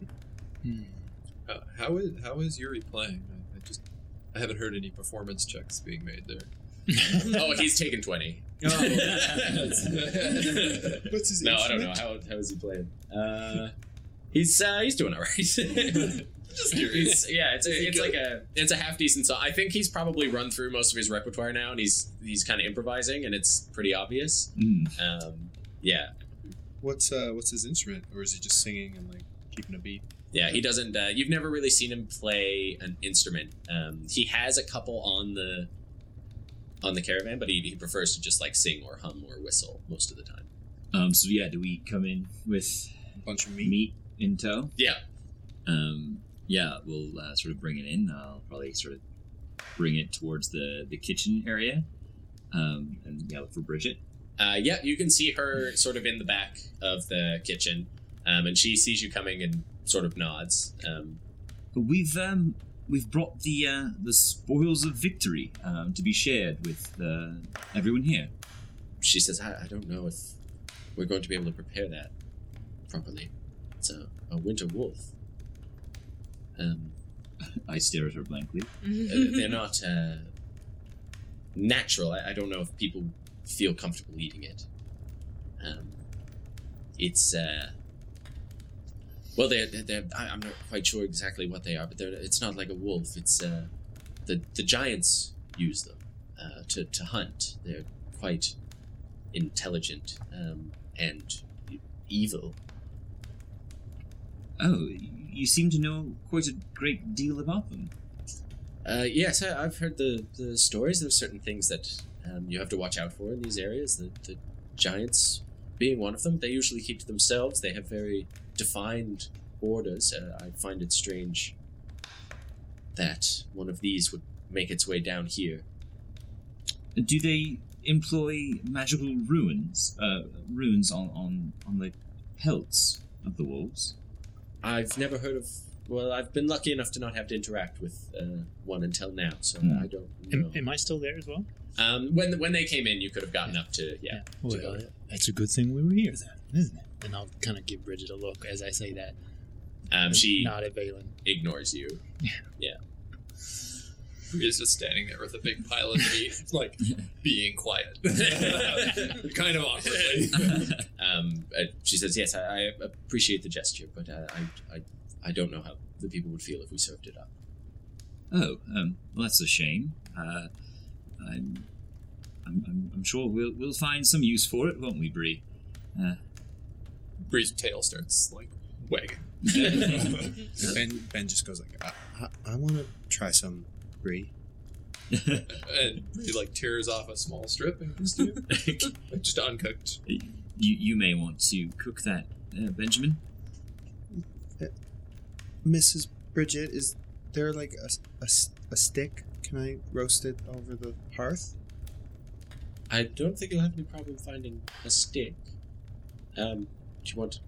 Uh, how is how is Yuri playing? I, I just I haven't heard any performance checks being made there. oh, he's taken twenty. Oh. What's his No, I don't know how how is he playing. Uh, he's uh, he's doing all right. Just curious. It's, yeah, it's a, it's like a it's a half decent song. I think he's probably run through most of his repertoire now, and he's he's kind of improvising, and it's pretty obvious. Mm. Um, yeah, What's uh what's his instrument, or is he just singing and like keeping a beat? Yeah. He doesn't. Uh, you've never really seen him play an instrument. Um, he has a couple on the on the caravan, but he, he prefers to just like sing or hum or whistle most of the time. Um, so yeah, do we come in with A bunch of meat. meat in tow? Yeah. Um, yeah, we'll uh, sort of bring it in. I'll probably sort of bring it towards the the kitchen area. Um, and yeah, look for Bridget. Uh, yeah, you can see her sort of in the back of the kitchen, um, and she sees you coming and sort of nods. Um, We've um, we've brought the uh, the spoils of victory um, to be shared with uh, everyone here. she says, I, I don't know if we're going to be able to prepare that properly. It's a, a winter wolf. Um, I stare at her blankly. uh, they're not uh, natural. I, I don't know if people feel comfortable eating it. Um, it's uh, well, they're, they're, they're I- I'm not quite sure exactly what they are, but they're, it's not like a wolf. It's uh, the the giants use them uh, to to hunt. They're quite intelligent um, and evil. Oh, you seem to know quite a great deal about them. Uh, yes, I, I've heard the, the stories. There's certain things that um, you have to watch out for in these areas. The, the giants being one of them. They usually keep to themselves. They have very defined borders. Uh, I find it strange that one of these would make its way down here. Do they employ magical runes, uh, runes on, on, on the pelts of the wolves? I've never heard of. Well, I've been lucky enough to not have to interact with uh, one until now, so Hmm. I don't know. Am, am I still there as well? Um, when when they came in, you could have gotten up to yeah. to Well, go. that's a good thing we were here then, isn't it? And I'll kind of give Bridget a look as I say that. Um, she Not at Valen. ignores you. Yeah, he's just standing there with a big pile of meat, like being quiet, kind of awkwardly. Um, uh, she says, "Yes, I, I appreciate the gesture, but uh, I, I I don't know how the people would feel if we served it up." Oh, um, well, that's a shame. Uh, I'm, I'm, I'm, I'm sure we'll, we'll find some use for it, won't we, Bree? Uh, Bree's tail starts like wagging. Ben Ben just goes like, I, I, I want to try some brie. and Bree like tears off a small strip and gives to you, like, just uncooked. you, you may want to cook that, uh, Benjamin. Mrs. Bridget, is there like a, a, a stick? Can I roast it over the hearth? I don't think you'll have any problem finding a stick. Um, do you want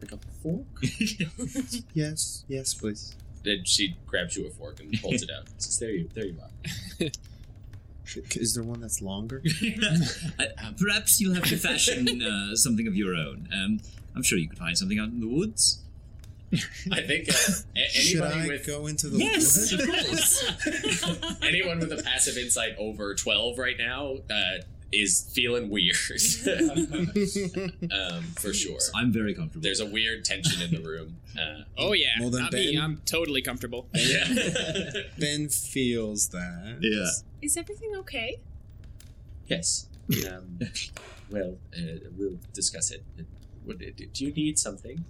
like a fork? Yes, yes, please. then she grabs you a fork and holds it out. Says, "There you, there you are." Is there one that's longer? Uh, perhaps you'll have to fashion uh, something of your own. Um, I'm sure you could find something out in the woods. I think uh, a- Should anybody I with go into the Yes, woods? anyone with a passive insight over twelve right now uh, is feeling weird. um, for sure. I'm very comfortable. There's a weird tension in the room. Uh, Oh yeah, Well, then not me. I'm totally comfortable. yeah. ben feels that. yeah. Is everything okay? yes. Um, well, uh, we'll discuss it. Do you need something?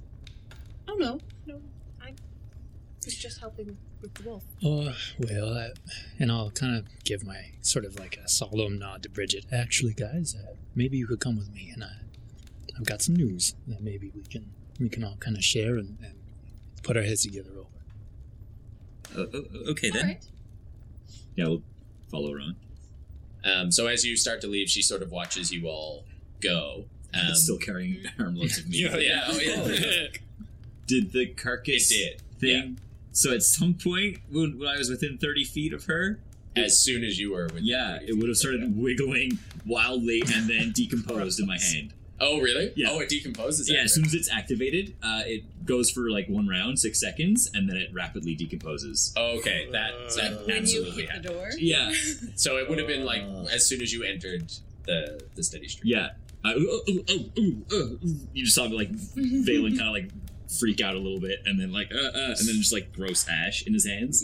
Oh no, no. I was just helping with the wolf. Oh, well, uh, and I'll kind of give my sort of like a solemn nod to Bridget. Actually, guys, uh, maybe you could come with me, and I, I've got some news that maybe we can we can all kind of share and, and put our heads together over. Okay then. All right. Yeah, we'll follow her on. Um, so as you start to leave, she sort of watches you all go. Um, Still carrying armloads of meat. yeah, yeah, oh, yeah. Did the carcass It did, thing? So at some point, when, when I was within 30 feet of her, as soon as you were with yeah, it would have started wiggling wildly and then decomposed in my hand. Oh, really? Yeah. Oh, it decomposes. Yeah, after. as soon as it's activated, uh, it goes for like one round, six seconds, and then it rapidly decomposes. Okay, that that When you absolutely hit the door. Yeah, So it would have been like as soon as you entered the the steady stream. yeah. Uh, oh, oh, oh, oh, oh. You just saw me like Valen kind of like freak out a little bit, and then like uh, uh, and then just like gross ash in his hands.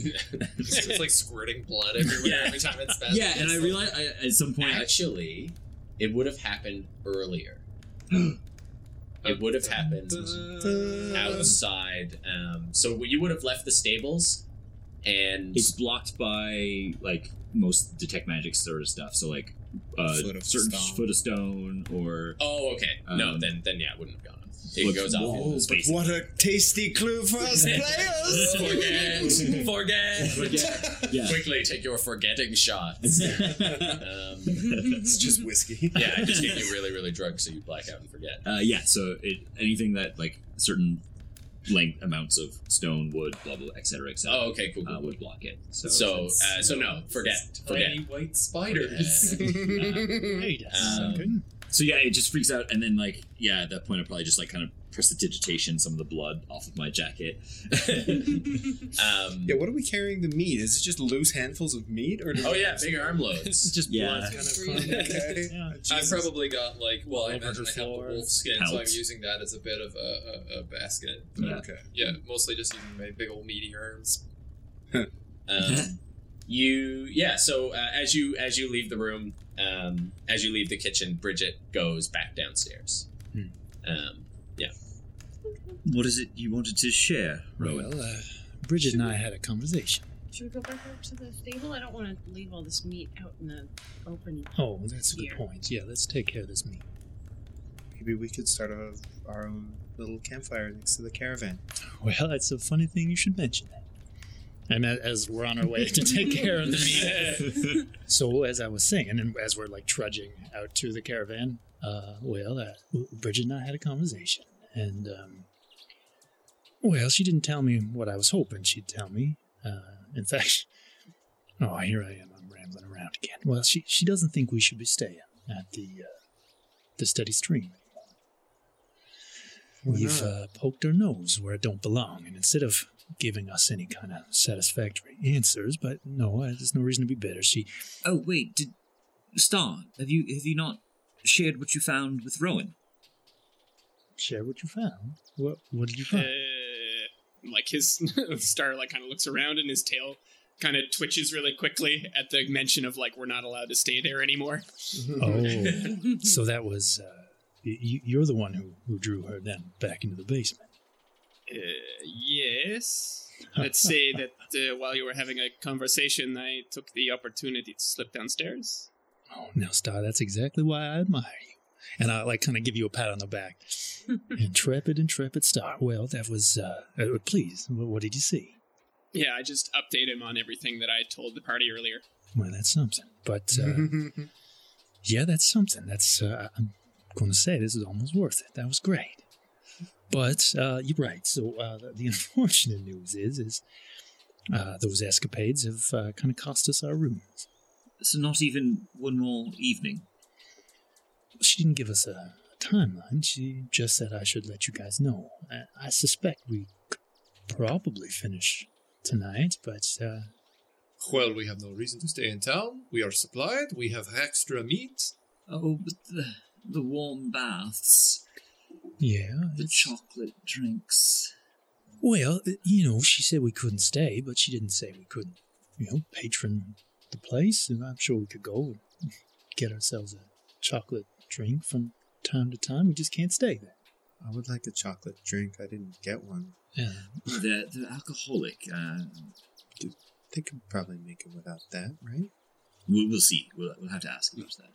It's just like squirting blood everywhere Yeah. every time it's spasms. yeah, and I realized I, at some point, I, Actually, it would have happened earlier. it would have happened outside. Um, so you would have left the stables, and it's blocked by like most detect magic sort of stuff. So like uh, Foot of certain stone. foot of stone or oh, okay, no, Um, then then yeah, it wouldn't have gone. It Look, goes off whoa, but. What a tasty clue for us players! Forget, forget, Forget. yeah. Quickly take your forgetting shots. um, it's just whiskey. yeah, I just get you really, really drunk so you black out and forget. Uh, yeah, so it, anything that like certain length amounts of stone, wood, blah blah, etc. etc. Oh, okay, cool, cool, uh, would block it. So, So, uh, so no, forget, forget. Tiny white spiders. Hey, that's Um, good. So yeah, it just freaks out, and then like yeah, at that point, I probably just like kind of prestidigitation some of the blood off of my jacket. Um, Yeah, what are we carrying the meat? Is it just loose handfuls of meat, or? oh yeah, big arm loads. just yeah. blood kind of. Okay. Yeah. I've probably got like well, I All over imagine the I have the floor. wolf skin, so I'm using that as a bit of a, a, a basket. Yeah. Okay. Yeah, mostly just using my big old meaty arms. Um, you yeah. So uh, as you as you leave the room, um, as you leave the kitchen, Bridget goes back downstairs. Hmm. Um, yeah. What is it you wanted to share, Rowan? Well, uh, Bridget and I had a conversation. Should we go back up to the stable? I don't want to leave all this meat out in the open. Oh, that's a good point. Yeah, let's take care of this meat. Maybe we could start a, our own little campfire next to the caravan. Well, that's a funny thing you should mention that. And as we're on our way to take care of the meat, so as I was saying, and as we're like trudging out to the caravan, uh, well, uh, Bridget and I had a conversation, and um, well, she didn't tell me what I was hoping she'd tell me. Uh, in fact, oh, here I am, I'm rambling around again. Well, she she doesn't think we should be staying at the uh, the steady stream We've uh, poked our nose where it don't belong, and instead of giving us any kind of satisfactory answers, but no, uh, there's no reason to be bitter. She, Oh wait, did Star? Have you have you not shared what you found with Rowan? share what you found. What What did you Uh, find? like his star like kind of looks around and his tail kind of twitches really quickly at the mention of like we're not allowed to stay there anymore. oh, so that was uh, you, you're the one who who drew her then back into the basement. Uh, yes. Let's say that uh, while you were having a conversation, I took the opportunity to slip downstairs. Oh, now, Star, that's exactly why I admire you. And I like kind of give you a pat on the back. intrepid, intrepid Star. Well, that was uh, uh please. What, what did you see? Yeah, I just update him on everything that I told the party earlier. Well, that's something. But uh, yeah, that's something. That's uh, I'm going to say this is almost worth it. That was great. But uh, you're right. So uh, the, the unfortunate news is, is uh, those escapades have uh, kind of cost us our rooms. So not even one more evening. She didn't give us a, timeline. She just said I should let you guys know. I, I suspect we could probably finish tonight, but uh, Well, we have no reason to stay in town. We are supplied. We have extra meat. Oh, but the the warm baths, yeah, the chocolate drinks. Well, uh, you know, she said we couldn't stay, but she didn't say we couldn't, you know, patron the place. And I'm sure we could go and get ourselves a chocolate drink from time to time. We just can't stay there. I would like a chocolate drink. I didn't get one. Yeah. They're, they're alcoholic. Uh, They could probably make it without that, right? we'll, we'll see. We'll, we'll have to ask about that.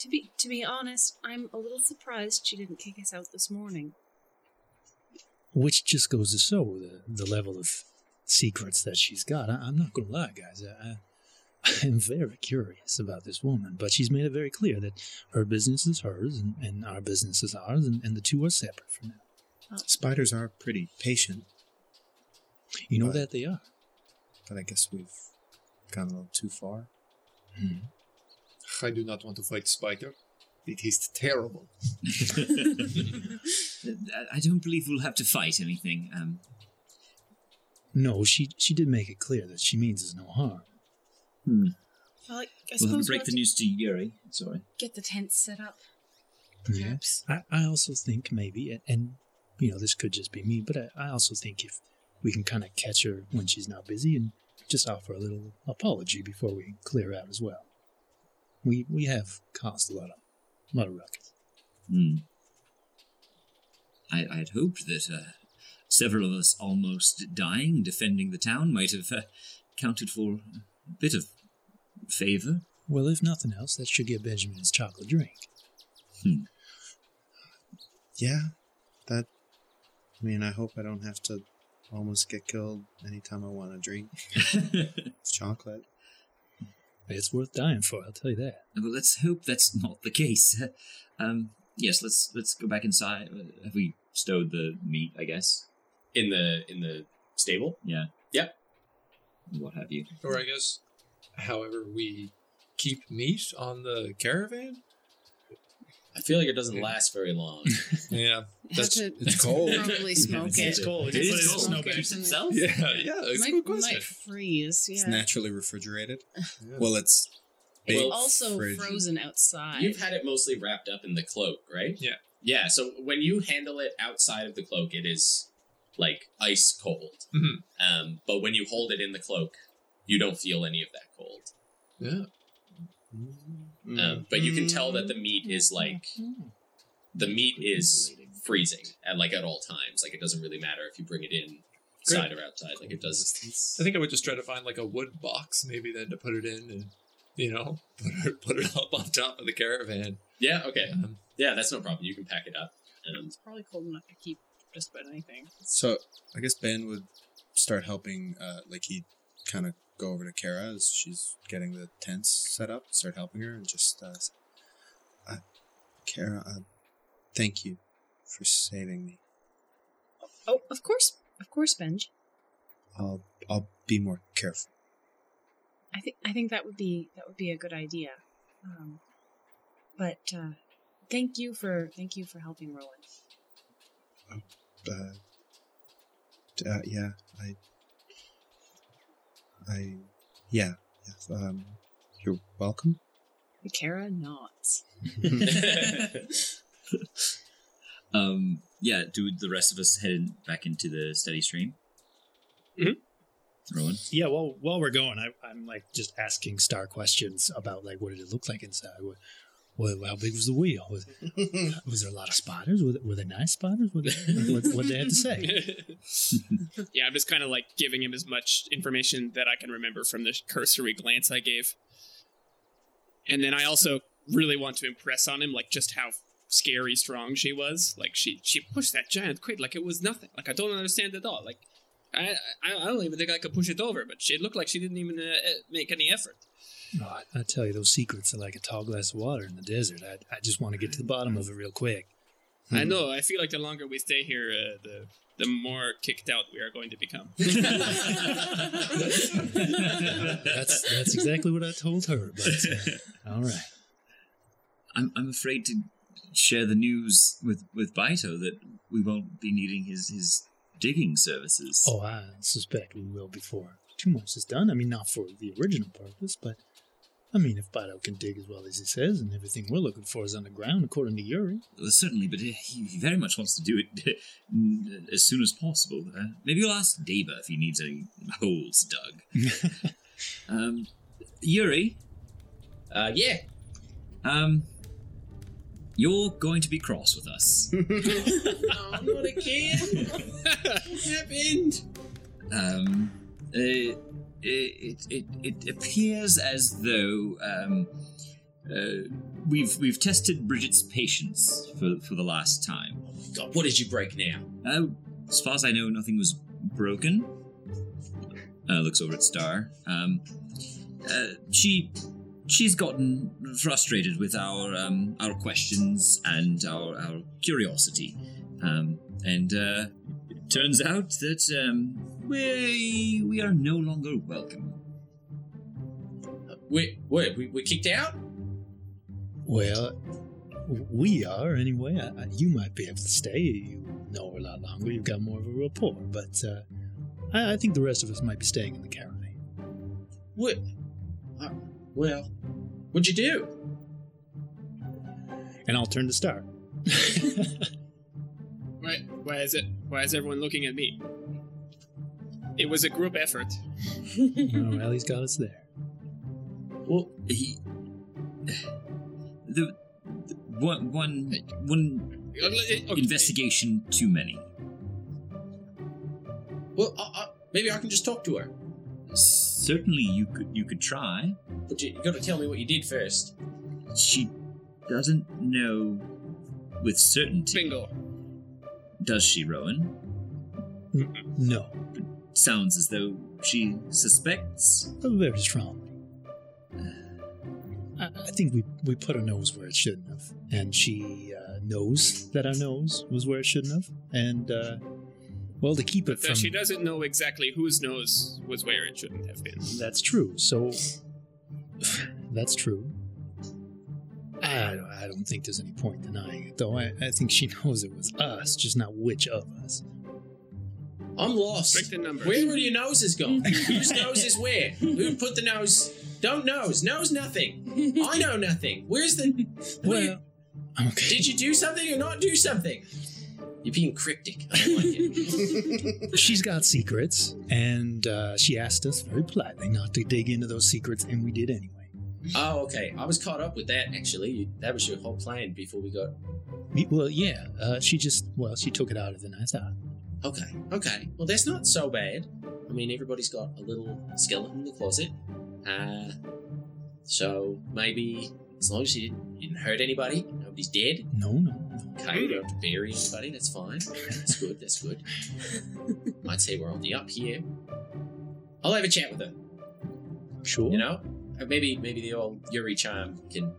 To be to be honest, I'm a little surprised she didn't kick us out this morning. Which just goes to show the, the level of secrets that she's got. I, I'm not going to lie, guys. I, I, I'm very curious about this woman, but she's made it very clear that her business is hers and, and our business is ours, and, and the two are separate for now. Spiders are pretty patient, You know Right. that they are. but I guess we've gone a little too far. Mm-hmm. I do not want to fight Spider. They taste terrible. I- I don't believe we'll have to fight anything. Um, No, she she did make it clear that she means us no harm. Well, I, I we'll have to suppose we'll break have the to news to Yuri. Sorry. get the tent set up. Yeah. Perhaps. I, I also think maybe, and, and you know, this could just be me, but I, I also think if we can kind of catch her when she's not busy and just offer a little apology before we clear out as well. We we have caused a lot of a lot of ruckus. Hmm. I, I'd hoped that uh, several of us almost dying defending the town might have uh, counted for a bit of favor. Well, if nothing else, that should get Benjamin his chocolate drink. Hmm. Yeah, that. I mean, I hope I don't have to almost get killed anytime I want a drink. It's chocolate. It's worth dying for, I'll tell you that. Well, let's hope that's not the case. um, yes, let's let's go back inside. Uh, Have we stowed the meat? I guess. in the in the stable. Yeah. Yep. What have you? Or I guess, however, we keep meat on the caravan. I feel like it doesn't last very long. Yeah, Have to it's cold. Probably smoke it. It's cold. Have It to is smoke it itself. Yeah, yeah, it's a might, good question. might freeze. It's naturally refrigerated. Well, it's Well, also fridge. frozen outside. You've had it mostly wrapped up in the cloak, right? Yeah. Yeah. So when you handle it outside of the cloak, it is like ice cold. Mhm. Um, but when you hold it in the cloak, you don't feel any of that cold. Yeah, Mm. Um, but you can tell that the meat is like the meat is freezing at like at all times. Like it doesn't really matter if you bring it in inside or outside. Like it does. I think I would just try to find like a wood box, maybe then to put it in, and you know, put it, put it up on top of the caravan. Yeah. Okay. Um, Yeah, that's no problem. You can pack it up. Um, It's probably cold enough to keep just about anything. So I guess Ben would start helping. Uh, like he kind of go over to Kara as she's getting the tents set up, start helping her, and just uh, say, uh, Kara, uh, thank you for saving me. Oh, of course, of course, Benj. I'll I'll be more careful. I think I think that would be that would be a good idea. Um, but uh, thank you for thank you for helping Rowan. Uh, d- uh, yeah, I, I, yeah, yes, um, you're welcome. Kara nods. um, yeah. Do the rest of us head in, back into the steady stream? Mhm. Rowan. Yeah, well, while we're going, I, I'm like just asking Star questions about like what did it look like inside? What, what how big was the wheel? Was, was there a lot of spiders? Were, they- were they nice spiders? What, what, what they had to say? yeah, I'm just kind of like giving him as much information that I can remember from the cursory glance I gave. And then I also really want to impress on him like just how scary strong she was. Like she she pushed that giant crate like it was nothing. Like I don't understand at all. Like I I, I don't even think I could push it over, but she looked like she didn't even uh, uh, make any effort. Oh, I, I tell you, those secrets are like a tall glass of water in the desert. I, I just want to get to the bottom of it real quick. I know. I feel like the longer we stay here, uh, the the more kicked out we are going to become. That's that's exactly what I told her. But uh, all right. I'm I'm afraid to share the news with with Baito that we won't be needing his his digging services. Oh, I suspect we will before too much is done. I mean, not for the original purpose, but I mean, if Bato can dig as well as he says, and everything we're looking for is underground, according to Yuri. Well, certainly, but he, he very much wants to do it as soon as possible. Uh, maybe you'll ask Deva if he needs any holes dug. um, Yuri, Uh, yeah. um, you're going to be cross with us. oh, not again. what happened? um, uh, it, it, it appears as though um, uh, we've we've tested Bridget's patience for, for the last time. Oh my god, what did you break now? Uh, as far as I know, nothing was broken. Uh, looks over at Star. Um, uh, she she's gotten frustrated with our um, our questions and our our curiosity, um, and uh, it turns out that um, we we are no longer welcome. We, wait, we, we kicked out? Well, we are anyway. I, I, you might be able to stay. You know her a lot longer. You've got more of a rapport. But uh, I, I think the rest of us might be staying in the caravan. What? Well, what'd you do? And I'll turn to Star. Why, why is it? Why is everyone looking at me? It was a group effort. oh, well, he's got us there. Well, he the, the one one one Okay. investigation too many. Well, uh, uh, maybe I can just talk to her. Certainly, you could you could try. But you, you got to tell me what you did first. She doesn't know with certainty. Bingo. Does she, Rowan? No, Sounds as though she suspects. very strongly. I, I think we, we put our nose where it shouldn't have. And she uh, knows that our nose was where it shouldn't have. And, uh, well, to keep it But uh, from. she doesn't know exactly whose nose was where it shouldn't have been. That's true. So, that's true. I don't, I don't think there's any point denying it, though. I, I think she knows it was us, just not which of us. I'm lost. Break the numbers. Where are your noses gone? Whose nose is where? Who put the nose? Don't nose. Knows nothing. I know nothing. Where's the? Where, Well, okay. did you do something or not do something? You're being cryptic. I don't like it. She's got secrets, and uh, she asked us very politely not to dig into those secrets, and we did anyway. oh, okay. I was caught up with that. Actually, that was your whole plan before we got. We- Well, yeah, uh, she just, well, she took it out of the nice eye. Okay. Okay. Well, that's not so bad. I mean, everybody's got a little skeleton in the closet. Uh, so maybe as long as you didn't, you didn't hurt anybody, nobody's dead. No, no. Okay, you don't have to bury anybody. That's fine. That's good. That's good. Might say we're on the up here. I'll have a chat with her. Sure. You know, Uh, maybe maybe the old Yuri charm can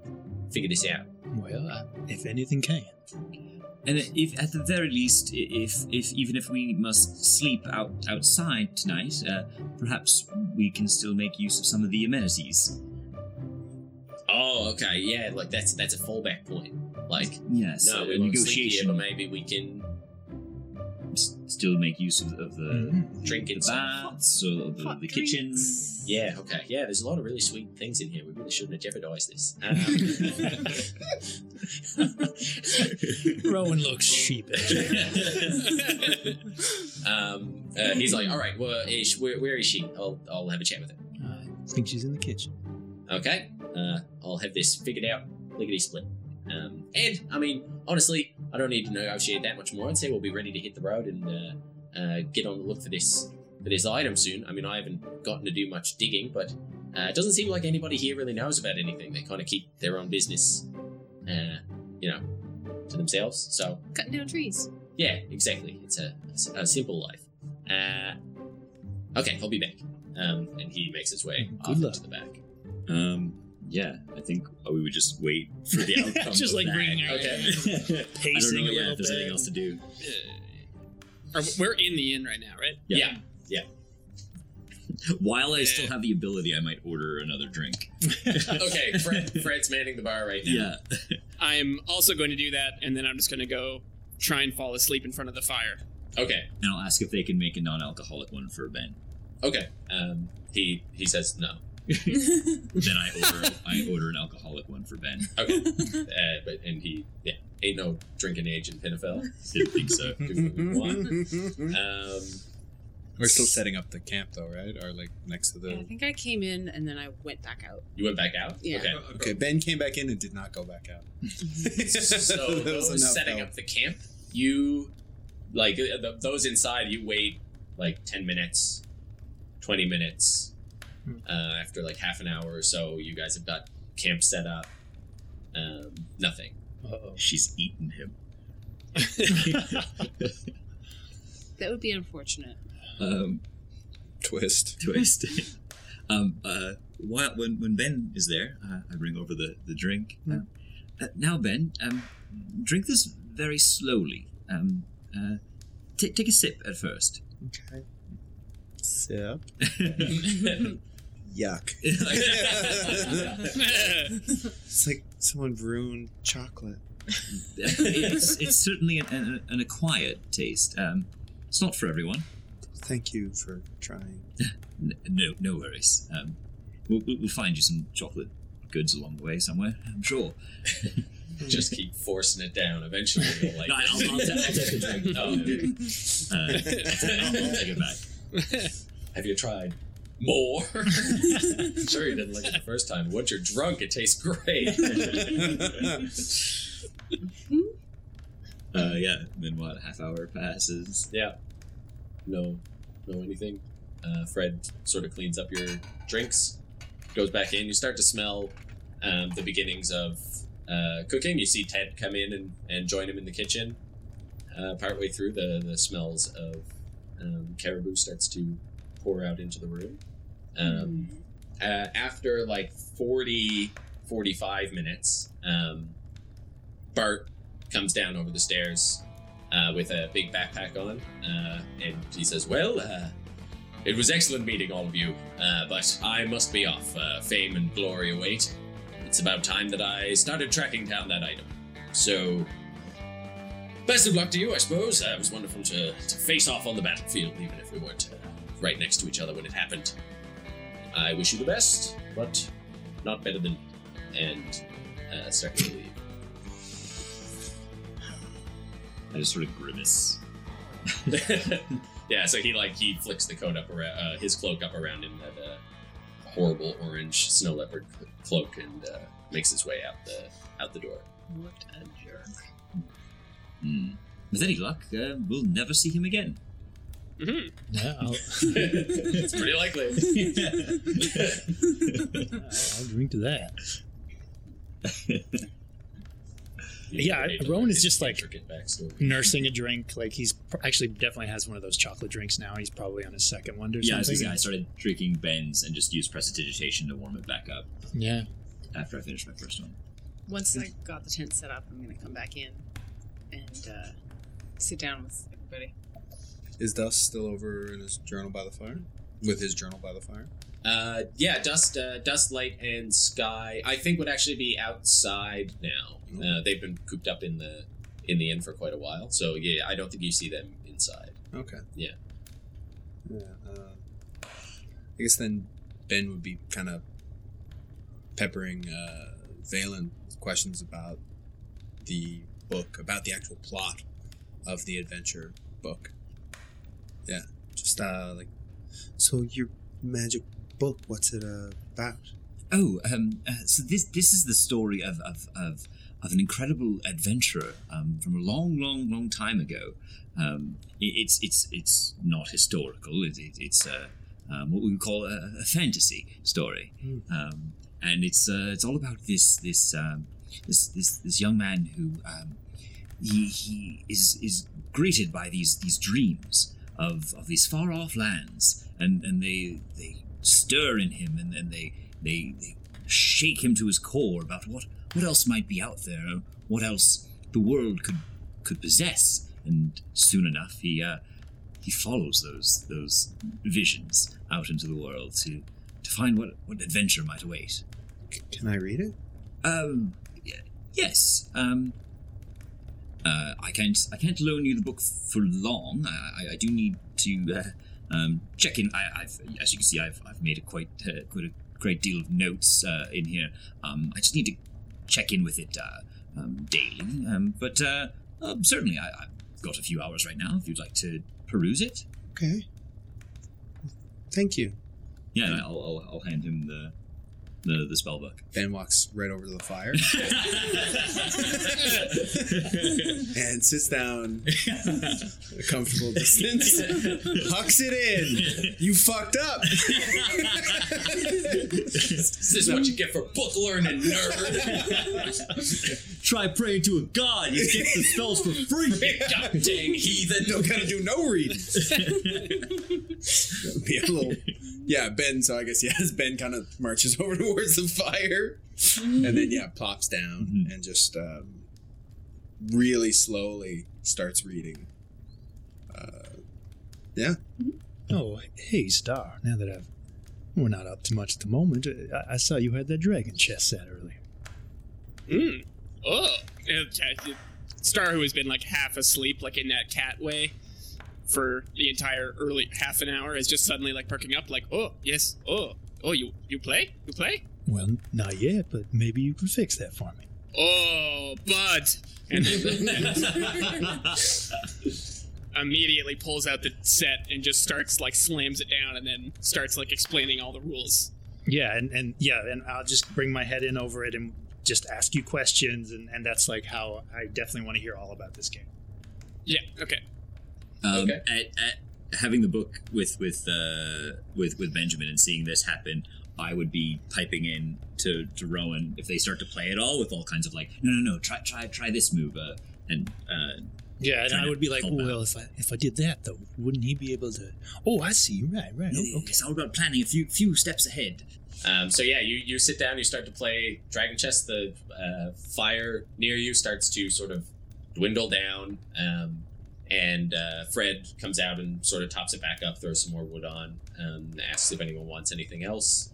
figure this out. Well, uh, if anything can. And if, at the very least, if, if even if we must sleep out outside tonight, uh, perhaps we can still make use of some of the amenities. Oh, okay, yeah, like that's that's a fallback point. Like, Yes, no, we won't sleep here, negotiation. but maybe we can s- still make use of, of the, Mhm. drink the and stuff. baths or the, Hot the kitchen. Yeah, okay, yeah. There's a lot of really sweet things in here. We really shouldn't have jeopardized this. Um, Rowan looks sheepish. um, uh, he's like, all right, well, is, where, where is she? I'll I'll have a chat with her. I think she's in the kitchen. Okay, uh, I'll have this figured out, lickety split. Um, and I mean, honestly, I don't need to negotiate that much more. I'd say we'll be ready to hit the road and uh, uh, get on the look for this for this item soon. I mean, I haven't gotten to do much digging, but uh, it doesn't seem like anybody here really knows about anything. They kind of keep their own business, uh, you know, to themselves. So Cutting down trees. yeah, exactly. It's a, a simple life. Uh, okay, I'll be back. Um, and he makes his way Good off luck. into the back. Um, yeah, I think we would just wait for the outcome. Just like that. bringing her Okay. Pacing know a yeah, little if there's anything else to do. Or we're in the inn right now, right? Yeah. While I still have the ability, I might order another drink. okay, Fred, Fred's manning the bar right now. Yeah. I'm also going to do that, and then I'm just going to go try and fall asleep in front of the fire. Okay. And I'll ask if they can make a non-alcoholic one for Ben. Okay. Um, he he says no. Then I order I order an alcoholic one for Ben. Okay. uh, but and he yeah ain't no drinking age in Pinafel. Didn't think so. We want. Um, We're still setting up the camp though, right? Or like next to Yeah, I think I came in and then I went back out. you went back out. Yeah. Okay. Okay, Ben came back in and did not go back out. so That was those enough setting help. up the camp, you like uh, th- those inside. You wait like ten minutes, twenty minutes. Uh, after like half an hour or so, you guys have got camp set up. Um, nothing. Uh-oh. She's eaten him. That would be unfortunate. Um, Twist. twist. um, uh, while, when when Ben is there, uh, I bring over the the drink. Uh, uh, now, Ben, um, drink this very slowly. Um, uh, t- take a sip at first. Okay. Sip. Yuck. It's like someone ruined chocolate. it's it's certainly an, an, an acquired taste. Um, it's not for everyone. Thank you for trying. No, no worries. Um, we'll, we'll we'll find you some chocolate goods along the way somewhere. I'm sure. Just keep forcing it down. Eventually, you'll like. No, I'll, I'll, I'll take the drink. Oh, okay. Uh, I'll, I'll take it back. Have you tried more? sure, you didn't like it the first time. Once you're drunk, it tastes great. Uh, yeah. Then what? A half hour passes. yeah. No, no anything. Uh, Fred sort of cleans up your drinks, goes back in. You start to smell um, the beginnings of uh, cooking. You see Ted come in and, and join him in the kitchen. Uh, partway through, the, the smells of um, caribou starts to pour out into the room. Um, uh, after like 40, 45 minutes, um, Bart comes down over the stairs uh, with a big backpack on, uh, and he says, "Well, uh, it was excellent meeting all of you, uh, but I must be off. Uh, fame and glory await. It's about time that I started tracking down that item. So." Best of luck to you, I suppose. Uh, it was wonderful to, to face off on the battlefield, even if we weren't right next to each other when it happened. I wish you the best, but not better than me. And uh, start to leave. I just sort of grimace. yeah, so he like he flicks the coat up around uh, his cloak up around him that uh, horrible orange snow leopard cloak and uh, makes his way out the out the door. What a jerk. Hmm. With any luck, uh, we'll never see him again. Hmm Yeah, it's pretty likely. I'll drink to that. Yeah, never Rowan is just like- nursing a drink. Like he's pr- actually definitely has one of those chocolate drinks now. He's probably on his second one or Yeah, I, something. gonna I started drinking Ben's and just used prestidigitation to warm it back up yeah. after I finished my first one. Once I got the tent set up, I'm gonna come back in and uh, sit down with everybody. Is Dust still over in his journal by the fire? With his journal by the fire? Uh, yeah, dust, uh, dust, light, and sky. I think would actually be outside now. Uh, they've been cooped up in the in the inn for quite a while, so yeah, I don't think you see them inside. Okay. Yeah. Yeah. Uh, I guess then Ben would be kind of peppering uh, Valen with questions about the book, about the actual plot of the adventure book. Yeah. Just uh, like, so your magic book, what's it uh, about? Oh, um, uh, so this this is the story of of, of, of an incredible adventurer um, from a long, long, long time ago. Um, it, it's it's it's not historical. It, it, it's uh, um, what we would call a, a fantasy story, um, and it's uh, it's all about this this um, this, this this young man who um, he he is is greeted by these these dreams of, of these far off lands, and, and they they stir in him, and, and they, they they shake him to his core about what what else might be out there, what else the world could could possess, and soon enough he uh, he follows those those visions out into the world to to find what what adventure might await. C- can I read it? Um, yes. Um, uh, I can't. I can't loan you the book for long. I, I, I do need to uh, um, check in. I, I've, as you can see, I've, I've made a quite uh, quite a great deal of notes uh, in here. Um, I just need to check in with it uh, um, daily. Um, but uh, certainly, I, I've got a few hours right now. If you'd like to peruse it, Okay. Thank you. yeah, I'll, I'll, I'll hand him the the, the spell book. Ben walks right over to the fire and sits down a comfortable distance, hucks it in. You fucked up. This is what you get for book learning, nerd. Try praying to a god. You get the spells for free. God dang heathen. Don't gotta do no reading. Be a little, yeah. Ben. So I guess yes. Ben kind of marches over towards the fire, and then yeah, plops down Mhm. and just um, really slowly starts reading. Uh, yeah. Oh, hey, Star. Now that I've. We're not up to much at the moment. I, I saw you had that dragon chest set earlier. Mm. Oh. Star, who has been like half asleep, like in that cat way, for the entire early half an hour, is just suddenly like perking up, like, oh yes, oh, oh, you you play, you play, Well, not yet, but maybe you can fix that for me. oh, Bud, and immediately pulls out the set and just starts like slams it down and then starts like explaining all the rules. Yeah, and, and yeah, and I'll just bring my head in over it and just ask you questions, and, and that's like how I definitely want to hear all about this game. Yeah, okay. Um, Okay. at, at having the book with with uh, with with Benjamin and seeing this happen, I would be piping in to, to Rowan if they start to play at all with all kinds of like, no, no, no, try try try this move, uh, and uh, Yeah, and I would be like, help well, if I if I did that though, wouldn't he be able to? Oh, I see. Right, right. Oh, okay. it's all about planning a few few steps ahead. Um, so yeah, you, you sit down, you start to play Dragon Chess. The uh, fire near you starts to sort of dwindle down, um, and uh, Fred comes out and sort of tops it back up, throws some more wood on, um, asks if anyone wants anything else.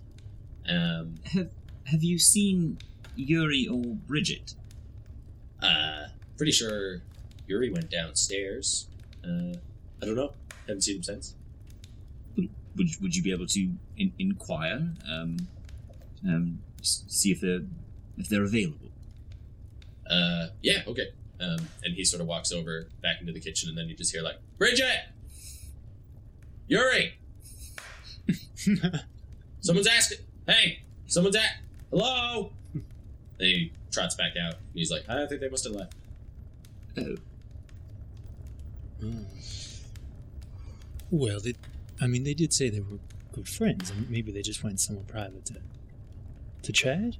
Um, Have Have you seen Yuri or Bridget? uh, pretty sure Yuri went downstairs. Uh, I don't know. Haven't seen him since. Would Would you be able to in, inquire, um, um, see if they're if they're available? Uh, yeah, okay. Um, and he sort of walks over back into the kitchen, and then you just hear like, Bridget, Yuri, someone's asking. Hey, someone's at. Hello. And he trots back out. And he's like, I think they must have left. Oh, Well, they, I mean, they did say they were good friends, and maybe they just went somewhere private to to chat.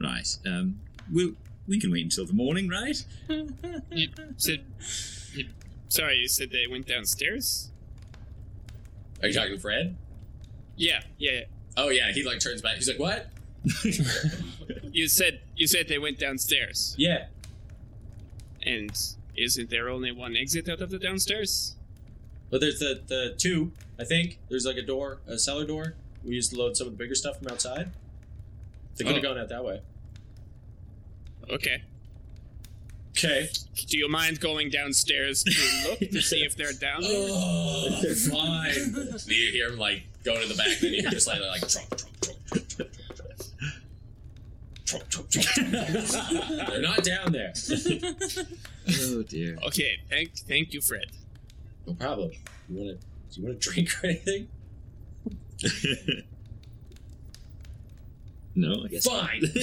right. Um, we'll We can wait until the morning, right? You said. You, sorry, you said they went downstairs? Are you talking to Fred? Yeah, yeah. yeah. Oh yeah, he like turns back. He's like, "What?" You said you said they went downstairs. Yeah. And isn't there only one exit out of the downstairs? But there's the the two. I think there's like a door, a cellar door. We used to load some of the bigger stuff from outside. They could have Oh. gone out that way. Okay. Okay. Do you mind going downstairs to look to see if they're down there? Oh, they're fine. You hear him like go to the back, then you hear just like like trump, trump, trump, trump, trump, trump, trump, trump. They're not down there. Oh dear. Okay, thank thank you, Fred. No problem. You want to? Do you want to drink or anything? no, I guess Fine.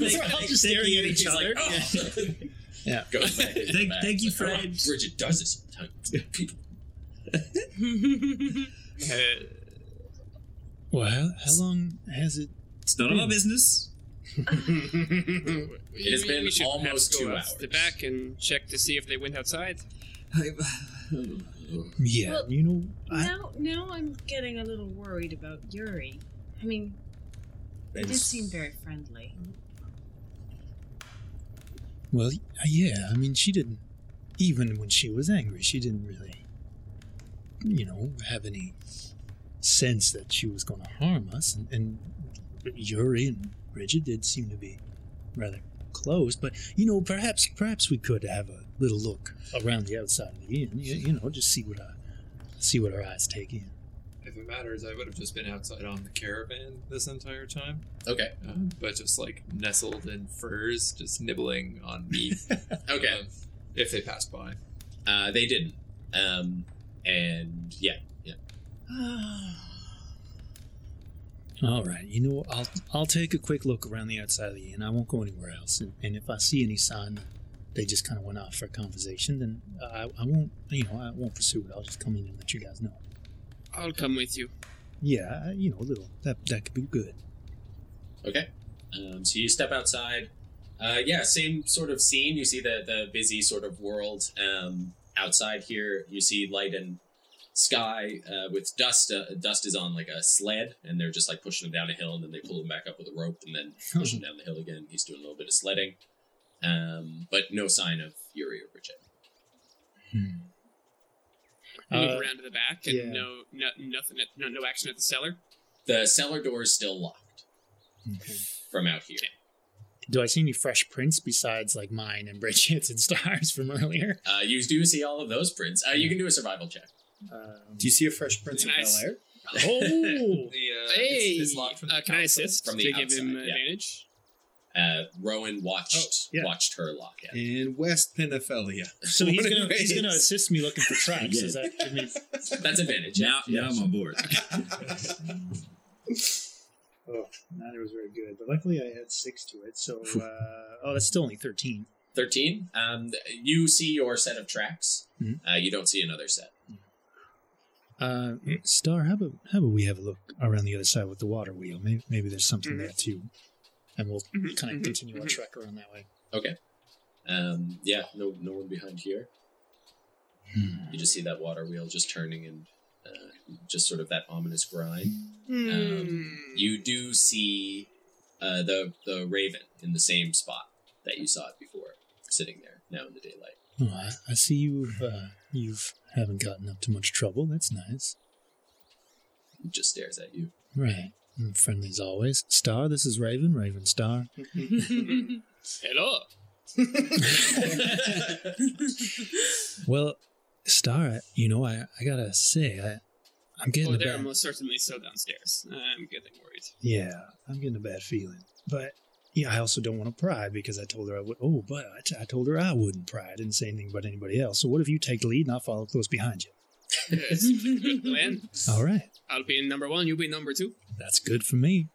We're all just staring at each other. like, oh. Yeah. Goes back. Thank- thank you, It's like, Fred. "Oh, Bridget does this sometimes. People. Uh, Well, how long has it? It's none of our business. It has we- been we should perhaps almost go two out hours. The back and check to see if they went outside. Yeah, Well, you know, I, now, now I'm getting a little worried about Yuri. I mean, he did seem very friendly. well, uh, yeah. I mean, she didn't. Even when she was angry, she didn't really, you know, have any sense that she was going to harm us. And, and Yuri and Bridget did seem to be rather close. But you know, perhaps, perhaps we could have a little look around the outside of the inn. You, you know, just see what our see what our eyes take in. If it matters, I would have just been outside on the caravan this entire time, Okay. um, but just like nestled in furs, just nibbling on meat. Okay. um, if they passed by. Uh, they didn't. Um, and yeah, yeah. All right, you know, I'll I'll take a quick look around the outside of the inn. I won't go anywhere else, and, and if I see any sign they just kind of went off for a conversation, then I, I won't, you know, I won't pursue it. I'll just come in and let you guys know. I'll come with you. Yeah, you know, a little that that could be good. Okay. Um, so you step outside. Uh, yeah, same sort of scene. You see the the busy sort of world um, outside here. You see light and sky uh, with dust. Uh, dust is on like a sled, and they're just like pushing him down a hill, and then they pull him back up with a rope, and then push him down the hill again. He's doing a little bit of sledding, um, but no sign of Yuri or Bridget. Hmm. Move Uh, around to the back and yeah. no, no, nothing, at, no, no action at the cellar. The cellar door is still locked Okay. from out here. Do I see any fresh prints besides like mine and Bridget's and stars from earlier? Uh, you do see all of those prints. Uh, you can do a survival check. Um, Do you see a fresh Prince Nice. of Bel Air? oh, The, uh, Hey, it's, it's locked from the uh, can I assist From the to give him outside, yeah. advantage? Uh, Rowan watched Oh, yeah. watched her lock it. In West Pinophelia. so he's gonna he's gonna assist me looking for traps. Yeah. Is that? I mean, That's advantage. Yeah. Now, now I'm on board. oh, neither was very good, but luckily I had six to it. So, uh, oh, that's still only thirteen. Thirteen. Um, you see your set of tracks. Mhm. Uh, you don't see another set. Uh, Star, how about how about we have a look around the other side with the water wheel? Maybe, maybe there's something Mhm. there too, and we'll Mhm, kind of mhm, continue our mhm. trek around that way. Okay. Um, yeah. No, no one behind here. You just see that water wheel just turning and uh, just sort of that ominous grind. Um, you do see uh, the the raven in the same spot that you saw it before, sitting there now in the daylight. Oh, I, I see you've uh, you've haven't gotten up to much trouble. That's nice. It just stares at you. Right. Mm, Friendly as always. Star, this is Raven. Raven Star. Hello. Well, Star, you know, I, I gotta say, I, I'm getting Oh, they're bad, most certainly still downstairs. I'm getting worried. yeah, I'm getting a bad feeling. But yeah, I also don't want to pry because I told her I would. Oh, but I, t- I told her I wouldn't pry. I didn't say anything about anybody else. So what if you take the lead and I'll follow close behind you? Yes, good plan. All right, I'll be in number one. You'll be number two. that's good for me.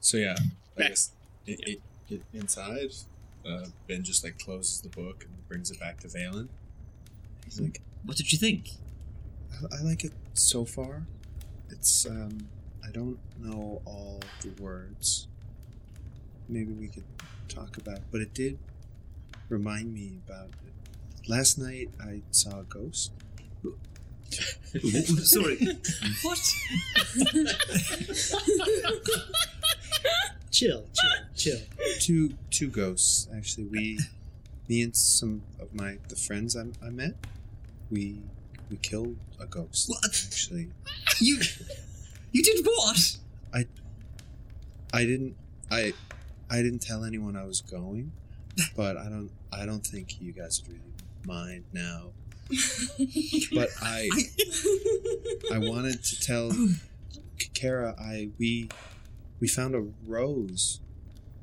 So yeah, I Back. guess it, it, it, inside, uh, Ben just like closes the book and brings it back to Valen. He's like, What did you think? I, I like it so far. It's um I don't know all the words, maybe we could talk about. But it did remind me about last night. I saw a ghost. Sorry. what? Chill, chill, chill. Two two ghosts actually. We, me and some of my the friends I, I met, we we killed a ghost. What? Actually, You. You did what? I didn't I I didn't tell anyone I was going, but I don't I don't think you guys would really mind now. But I I wanted to tell Kara I we we found a rose.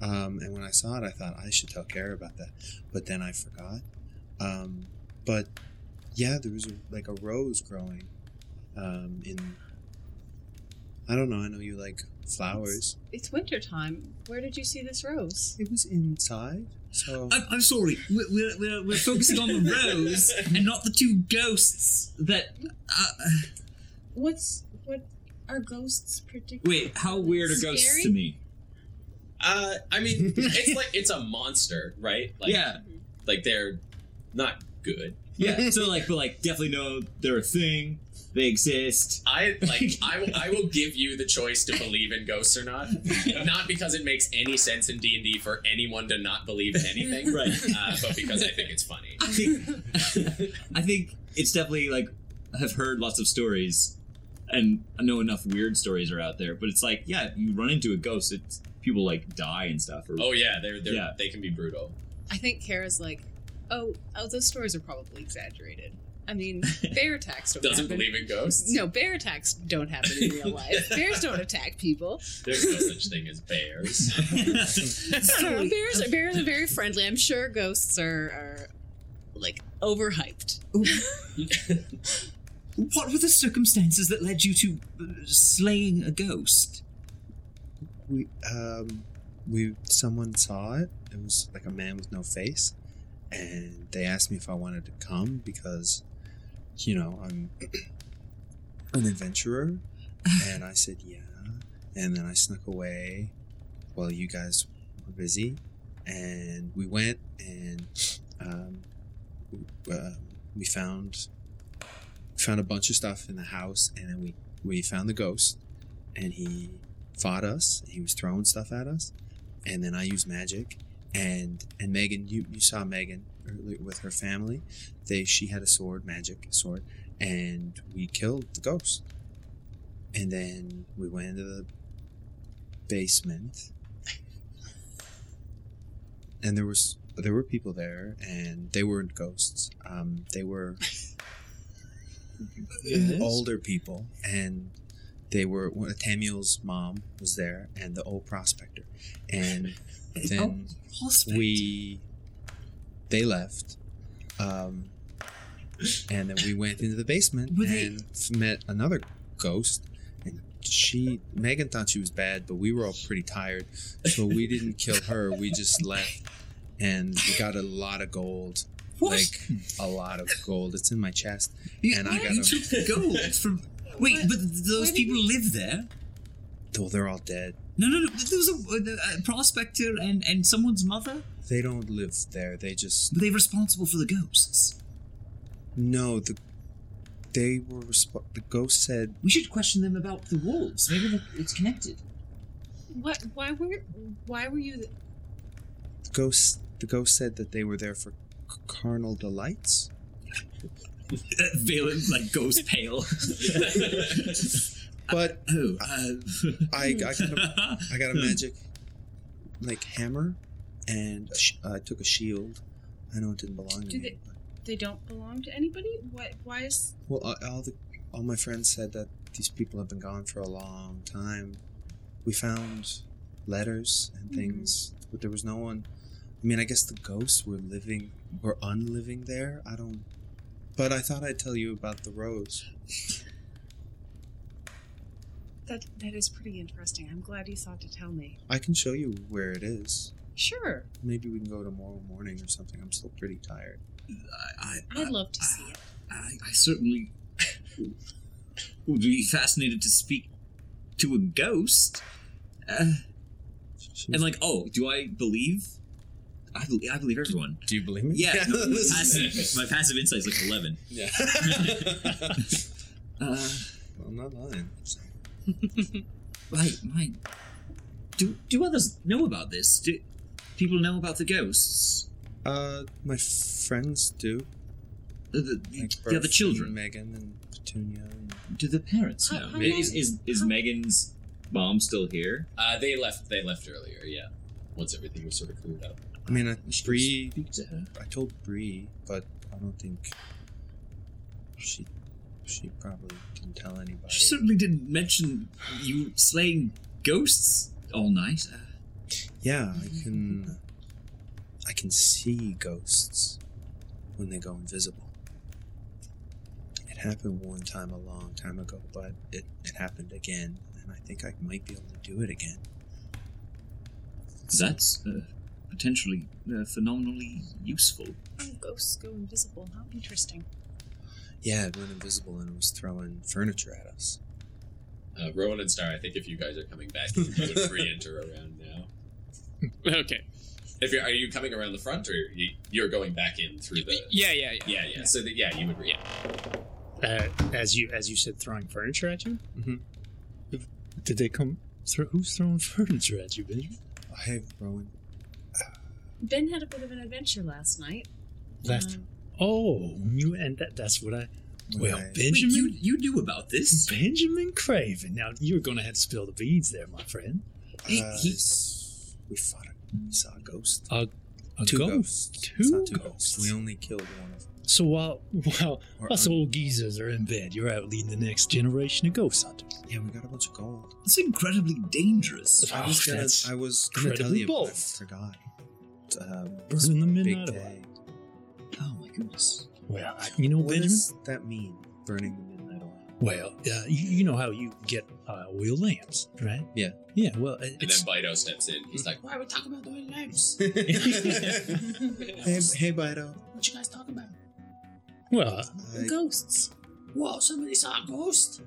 Um, and when I saw it, I thought I should tell Kara about that, but then I forgot. Um, but yeah, there was a, like a rose growing um, in. I don't know. I know you like flowers. It's winter time. Where did you see this rose? It was inside, so I'm, I'm sorry. We're, we're, we're, we're focusing on the rose and not the two ghosts that. Uh, What's what are ghosts particular? wait, how weird are ghosts Scary? to me? Uh, I mean, it's like it's a monster, right? Like, yeah, like they're not good. yeah. So like, but like, definitely know they're a thing. They exist. I like I will I will give you the choice to believe in ghosts or not. not because it makes any sense in D and D for anyone to not believe in anything, Right. Uh, but because I think it's funny. I think, I think it's definitely like I've heard lots of stories, and I know enough weird stories are out there. But it's like, yeah, you run into a ghost, it's people like die and stuff. Or, Oh yeah, they're, they're Yeah. they can be brutal. I think Kara's like, oh, oh, those stories are probably exaggerated. I mean, bear attacks don't Doesn't happen. believe in ghosts. No, bear attacks don't happen in real life. Bears don't attack people. There's no such thing as bears. I don't know, bears are bears are very friendly. I'm sure ghosts are, are like overhyped. what were the circumstances that led you to uh, slaying a ghost? we um we someone saw it. It was like a man with no face, and they asked me if I wanted to come because, you know, I'm an adventurer, and I said yeah, and then I snuck away while you guys were busy, and we went and um, uh, we found found a bunch of stuff in the house, and then we we found the ghost, and he fought us. He was throwing stuff at us, and then I used magic. And and Megan, you, you saw Megan earlier with her family. They she had a sword, magic sword, and we killed the ghost. And then we went into the basement, and there was there were people there, and they weren't ghosts. Um, they were older people, and they were well, Tamuel's mom was there, and the old prospector, and then we they left, um, and then we went into the basement Were they- and f- met another ghost, and she Megan thought she was bad, but we were all pretty tired, so we didn't kill her. We just left, and we got a lot of gold. What? Like a lot of gold. It's in my chest. You, and I got you them. took gold from. Wait, but those people live there? Though they're all dead. No, no, no. There was a, uh, a uh, prospector and, and someone's mother. They don't live there. They just Were they responsible for the ghosts? no. The they were resp- the ghost said We should question them about the wolves. Maybe the- it's connected. What? Why were? Why were you? the ghost the ghost said that they were there for c- carnal delights. Valen like goes pale. But uh, I, I got a, I got a magic like hammer, and a sh- I took a shield. I know it didn't belong to Do me. they- They don't belong to anybody. What? Why is? Well, uh, all the all my friends said that these people have been gone for a long time. We found letters and Mhm. things, but there was no one. I mean, I guess the ghosts were living, were unliving there. I don't. But I thought I'd tell you about the rose. That that is pretty interesting. I'm glad you thought to tell me. I can show you where it is. Sure, Maybe we can go tomorrow morning or something. I'm still pretty tired. I, I, I'd love to see it. I, I certainly would be fascinated to speak to a ghost. Uh, and like, oh, do I believe? I believe, I believe everyone. Do you believe me? Yeah, no, my, passive, my passive insight is like eleven. Yeah. Uh, well, I'm not lying. So. my, my, do do others know about this? Do people know about the ghosts? Uh, my friends do. The, the, Like the other children? and Megan and Petunia. And Do the parents How- know? how is, long- is is how- Megan's mom still here? Uh, they left. They left earlier. Yeah, once everything was sort of cleared up. I mean, I, Bree. speak to her. I told Bree, but I don't think she. She probably didn't tell anybody. She certainly didn't mention you slaying ghosts all night. Uh, Yeah, I can. I can see ghosts when they go invisible. It happened one time a long time ago, but it, it happened again, and I think I might be able to do it again. that's uh, potentially uh, phenomenally useful. Oh, ghosts go invisible. How interesting. Yeah, it went invisible and it was throwing furniture at us. Uh, Rowan and Star, I think if you guys are coming back, you would re-enter around now. Okay. If you're, are you coming around the front, or you, you're going back in through the? Yeah, yeah, yeah. yeah, yeah. So that yeah, you would re. Uh, as you as you said, throwing furniture at you. Mhm. Did they come? Throw, who's throwing furniture at you, Benjamin? Hey, Rowan. Ben had a bit of an adventure last night. Last. Um, Oh, you and that, that's what I. Well, Right. Benjamin. you you knew about this? Benjamin Craven. Now you're going to have to spill the beans there, my friend. He- Uh, he- it's- we fought. A, we saw a ghost. A, a two ghost. ghosts. Two not two ghosts. We only killed one of them. So while while Or us un- old geezers are in bed, you're out leading the next generation of ghost hunters. Yeah, we got a bunch of gold. It's incredibly dangerous. Oh, I was gonna. I was gonna tell incredibly you, but I bold. forgot. Um, Burning the big midnight oil. day. Oh my goodness. Well, I- you know, What Benjamin. does that mean? Burning the midnight oil. Well, uh, you, you know how you get uh, oil lamps, right? Yeah. Yeah. Well, it- And then Bido steps in. He's like, Why are we talking about oil lamps? hey, hey, Bido. What you guys talking about? well. uh, I, ghosts. Whoa, somebody saw a ghost?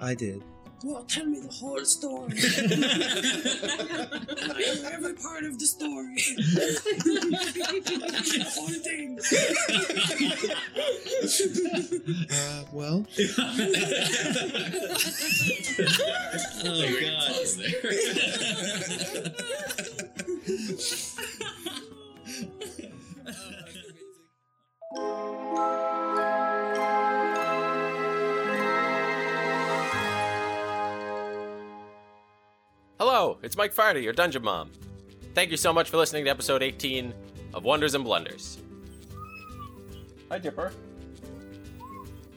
I did. Well, tell me the whole story. Every part of the story. the whole thing. Uh, well, oh god. pause there. Hello, it's Mike Farty, your Dungeon Mom. Thank you so much for listening to episode 18 of Wonders and Blunders. Hi, Dipper.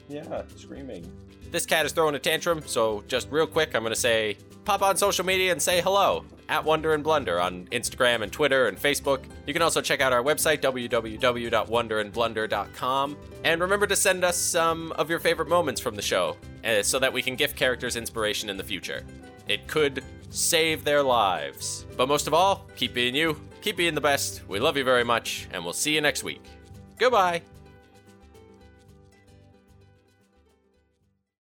Yeah, screaming. This cat is throwing a tantrum, so just real quick, I'm going to say pop on social media and say hello at Wonder and Blunder on Instagram and Twitter and Facebook. You can also check out our website, www.wonderandblunder.com. And remember to send us some of your favorite moments from the show uh, so that we can give characters inspiration in the future. It could save their lives. But most of all, keep being you, keep being the best. We love you very much, and we'll see you next week. Goodbye.